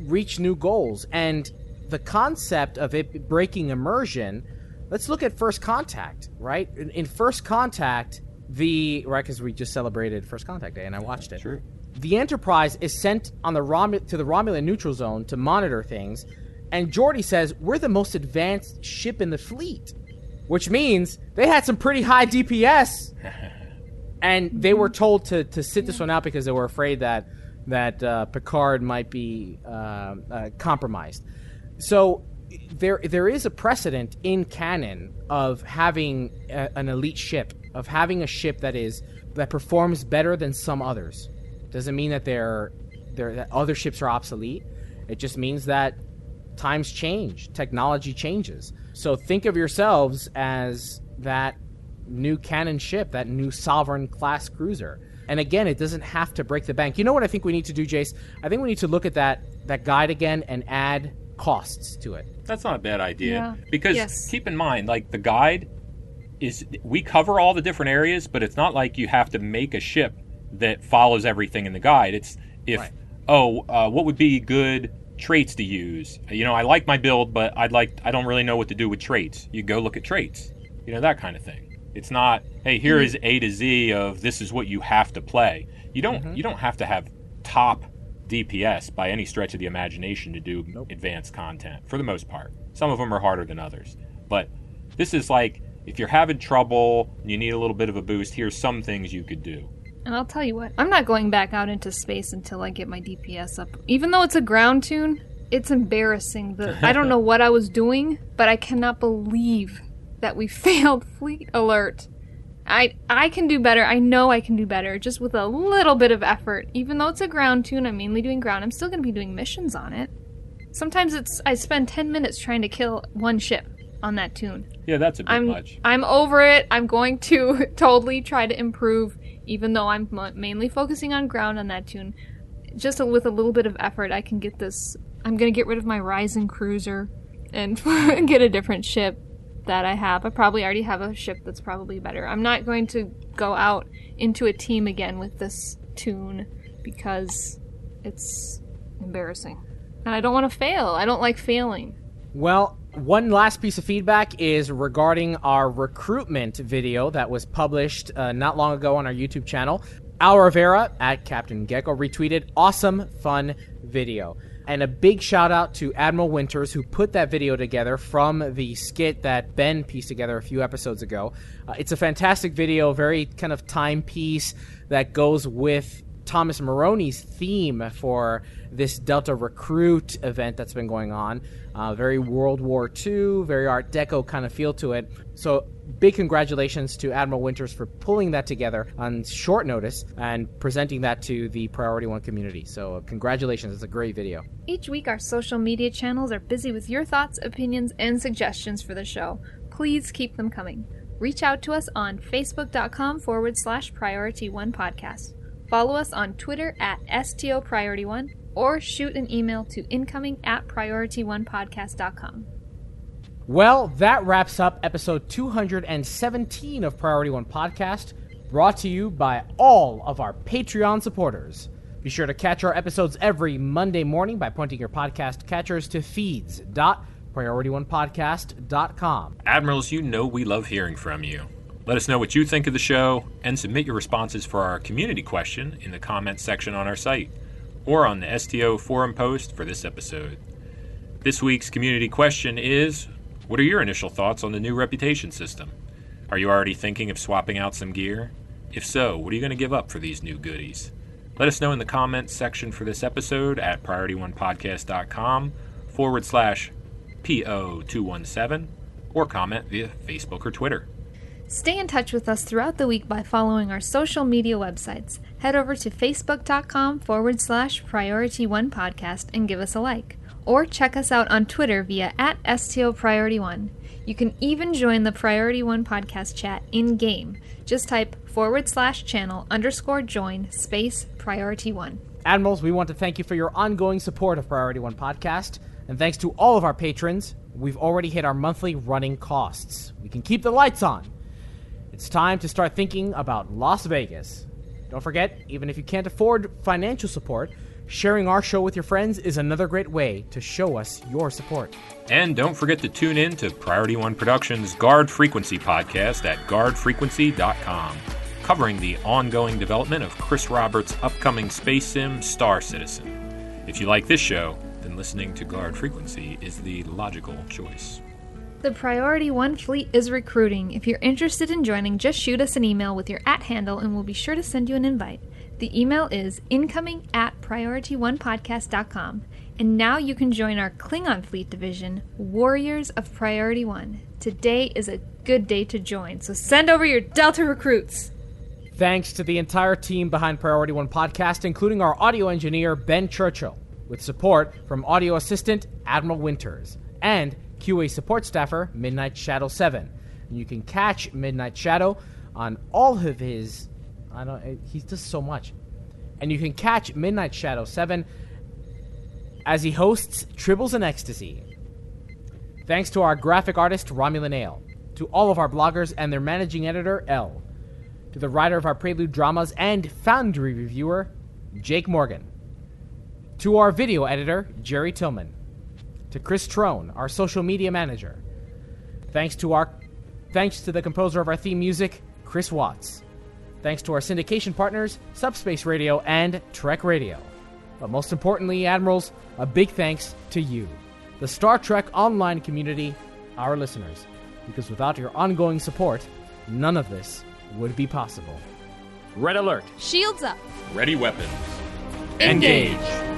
reach new goals. And the concept of it breaking immersion let's look at first contact right? In, in first contact the right because we just celebrated first contact day and i watched it True. the enterprise is sent on the Rom- to the romulan neutral zone to monitor things and Geordi says we're the most advanced ship in the fleet which means they had some pretty high dps and they were told to, to sit this one out because they were afraid that that uh, Picard might be uh, uh, compromised. So there there is a precedent in canon of having a, an elite ship, of having a ship that is that performs better than some others. Doesn't mean that they're, they're that other ships are obsolete. It just means that times change, technology changes. So think of yourselves as that new canon ship, that new sovereign class cruiser. And again, it doesn't have to break the bank. You know what I think we need to do, Jace? I think we need to look at that that guide again and add costs to it. That's not a bad idea. Yeah. Because Yes. keep in mind, like the guide is we cover all the different areas, but it's not like you have to make a ship that follows everything in the guide. It's if Right. oh, uh, what would be good traits to use? You know, I like my build, but I'd like I don't really know what to do with traits. You go look at traits. You know that kind of thing. It's not hey, here is A to Z of this is what you have to play. You don't you don't have to have top DPS by any stretch of the imagination to do advanced content for the most part. Some of them are harder than others. But this is like if you're having trouble and you need a little bit of a boost, here's some things you could do. And I'll tell you what, I'm not going back out into space until I get my DPS up. Even though it's a ground toon, it's embarrassing that I don't know what I was doing, but I cannot believe that we failed Fleet Alert. I I can do better. I know I can do better just with a little bit of effort. Even though it's a ground toon, I'm mainly doing ground. I'm still going to be doing missions on it. Sometimes it's I spend 10 minutes trying to kill one ship on that toon. Yeah, that's a bit I'm much. I'm over it. I'm going to totally try to improve even though I'm mainly focusing on ground on that toon. Just with a little bit of effort, I can get this I'm going to get rid of my Risian cruiser and get a different ship that I have. I probably already have a ship that's probably better. I'm not going to go out into a team again with this toon because it's embarrassing. And I don't want to fail. I don't like failing. Well, one last piece of feedback is regarding our recruitment video that was published uh, not long ago on our YouTube channel. Al Rivera at Captain Geko retweeted awesome, fun video. And a big shout out to Admiral Winters, who put that video together from the skit that Ben pieced together a few episodes ago. Uh, it's a fantastic video, very kind of timepiece that goes with Thomas Maroney's theme for this Delta Recruit event that's been going on. Uh, very World War II, very Art Deco kind of feel to it. So, big congratulations to Admiral Winters for pulling that together on short notice and presenting that to the Priority One community. So, uh, congratulations. It's a great video. Each week, our social media channels are busy with your thoughts, opinions, and suggestions for the show. Please keep them coming. Reach out to us on facebook.com forward slash priority one podcast. Follow us on Twitter at STO Priority One or shoot an email to incoming at priorityonepodcast.com. Well, that wraps up episode 217 of Priority One Podcast, brought to you by all of our Patreon supporters. Be sure to catch our episodes every Monday morning by pointing your podcast catchers to feeds.priorityonepodcast.com. Admirals, you know we love hearing from you. Let us know what you think of the show and submit your responses for our community question in the comments section on our site or on the STO forum post for this episode. This week's community question is What are your initial thoughts on the new reputation system? Are you already thinking of swapping out some gear? If so, what are you going to give up for these new goodies? Let us know in the comments section for this episode at priorityonepodcast.com forward slash PO217 or comment via Facebook or Twitter. Stay in touch with us throughout the week by following our social media websites. Head over to facebook.com forward slash priority one podcast and give us a like. Or check us out on Twitter via at STO Priority One. You can even join the Priority One podcast chat in game. Just type forward slash channel underscore join space priority one. Admirals, we want to thank you for your ongoing support of Priority One Podcast. And thanks to all of our patrons, we've already hit our monthly running costs. We can keep the lights on. It's time to start thinking about Las Vegas. Don't forget, even if you can't afford financial support, sharing our show with your friends is another great way to show us your support. And don't forget to tune in to Priority One Productions' Guard Frequency podcast at guardfrequency.com, covering the ongoing development of Chris Roberts' upcoming space sim Star Citizen. If you like this show, then listening to Guard Frequency is the logical choice. The Priority One fleet is recruiting. If you're interested in joining, just shoot us an email with your at handle and we'll be sure to send you an invite. The email is incoming at priorityonepodcast.com. And now you can join our Klingon Fleet division, Warriors of Priority One. Today is a good day to join, so send over your Delta recruits. Thanks to the entire team behind Priority One Podcast, including our audio engineer, Ben Churchill, with support from audio assistant Admiral Winters and QA support staffer Midnight Shadow 7. And you can catch Midnight Shadow on all of his. I don't. Eh, he does so much. And you can catch Midnight Shadow 7 as he hosts Tribbles and Ecstasy. Thanks to our graphic artist, Romulan Ale. To all of our bloggers and their managing editor, L. To the writer of our Prelude dramas and Foundry reviewer, Jake Morgan. To our video editor, Jerry Tillman. To Chris Trone, our social media manager. Thanks to our thanks to the composer of our theme music, Chris Watts. Thanks to our syndication partners, Subspace Radio and Trek Radio. But most importantly, Admirals, a big thanks to you, the Star Trek online community, our listeners, because without your ongoing support, none of this would be possible. Red alert. Shields up. Ready weapons. Engage. Engage.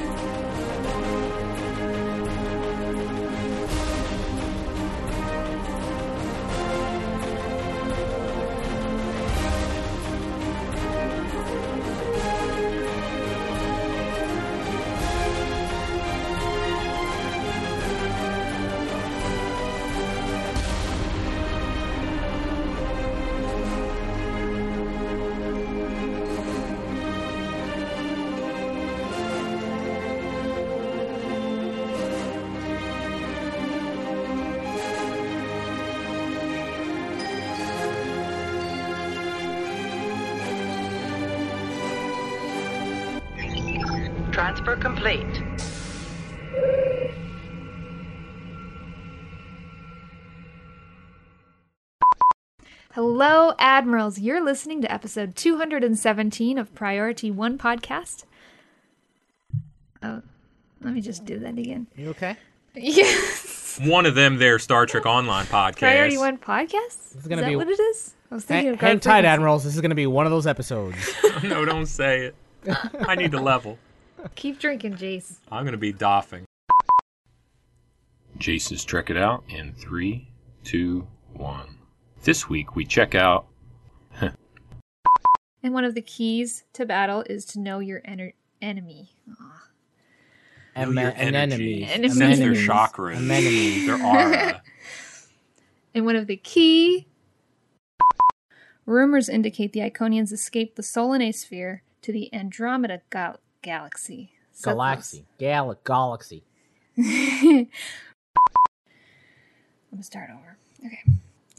Hello, You're listening to episode 217 of Priority One Podcast. Oh, let me just do that again. You okay? Yes. One of them, their Star Trek Online podcast. Priority One Podcast? is gonna is that be- what it is? I was thinking Hang, of hang tight, Admirals. This is going to be one of those episodes. no, don't say it. I need to level. Keep drinking, Jace. I'm going to be doffing. Jason's Trek It Out in three, two, one. This week we check out. And one of the keys to battle is to know your ener- enemy. Aw. An- Know your an energy. enemy. Enemies. Sense their Enemies. chakras. An enemy. Their aura. And one of the key rumors indicate the Iconians escaped the Solanae sphere to the Andromeda gal- galaxy. Galaxy. Gal- galaxy. I'm gonna start over. Okay.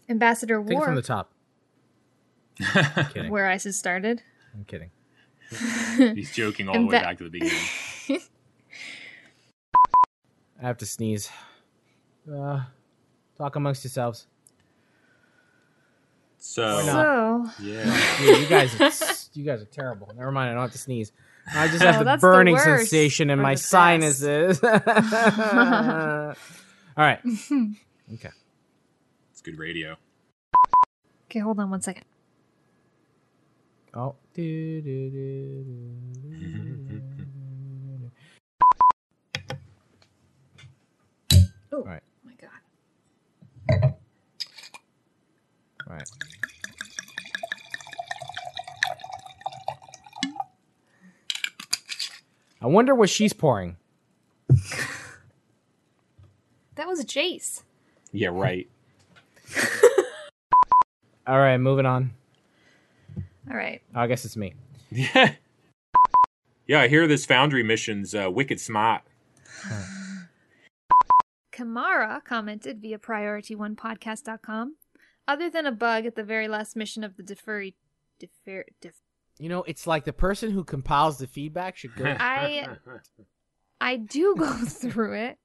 Ambassador Take it War, from the top. Kidding. where ISIS started. I'm kidding. He's joking all the way Amba- back to the beginning. I have to sneeze. Uh, talk amongst yourselves. So, So, yeah. Dude, you guys, are, you guys are terrible. Never mind. I don't have to sneeze. I just Oh, have the the burning worst sensation in my sinuses. All right. Okay. It's good radio. okay, hold on one second. Oh. Do, do, do, do, Oh, All right. my God. All right. I wonder what she's pouring. That was Jace. Yeah, right. All right, moving on. All right. Oh, I guess it's me. Yeah. Yeah, I hear this Foundry mission's uh, wicked smart. Kamara commented via PriorityOnePodcast.com. Other than a bug at the very last mission of the Defuri. Defer, def, You know, it's like the person who compiles the feedback should go. I I do go through it.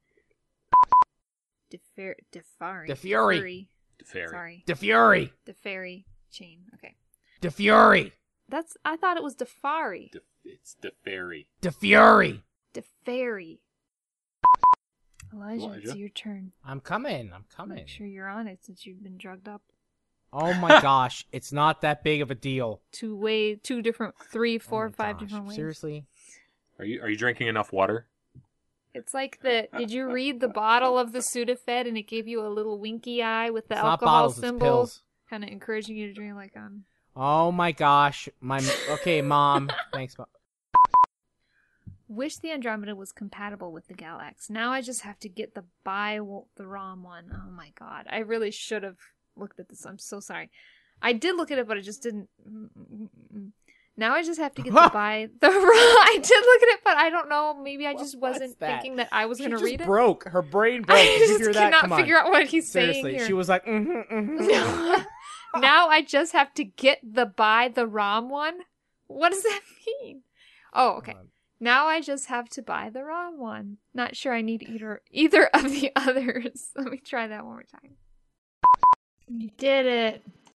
Defer, Defari. Defury. Deferi. Sorry. DeFury. Deferi chain. Okay. DeFury. That's I thought it was Defari. De- it's the fairy. DeFury. Deferi. Elijah, it's your turn. I'm coming. I'm coming. Make sure you're on it since you've been drugged up. Oh my gosh, it's not that big of a deal. Two way, two different, three, four, Oh my five gosh, different ways. Seriously? Are you are you drinking enough water? It's like the. Did you read the bottle of the Sudafed and it gave you a little winky eye with the It's alcohol bottles, it's symbol, kind of encouraging you to drink like um. Oh my gosh, my okay, mom. Thanks, mom. Wish the Andromeda was compatible with the Galax. Now I just have to get the buy the ROM one. Oh my god, I really should have looked at this. I'm so sorry. I did look at it, but I just didn't. Now I just have to get the buy the ROM. I did look at it, but I don't know. Maybe I just wasn't that? thinking that I was going to read it. broke. Her brain broke. I Did you just cannot figure out what he's Seriously, saying here. she was like, mm-hmm, mm-hmm. now I just have to get the buy the ROM one. What does that mean? Oh, okay. Now I just have to buy the ROM one. Not sure I need either either of the others. Let me try that one more time. You did it.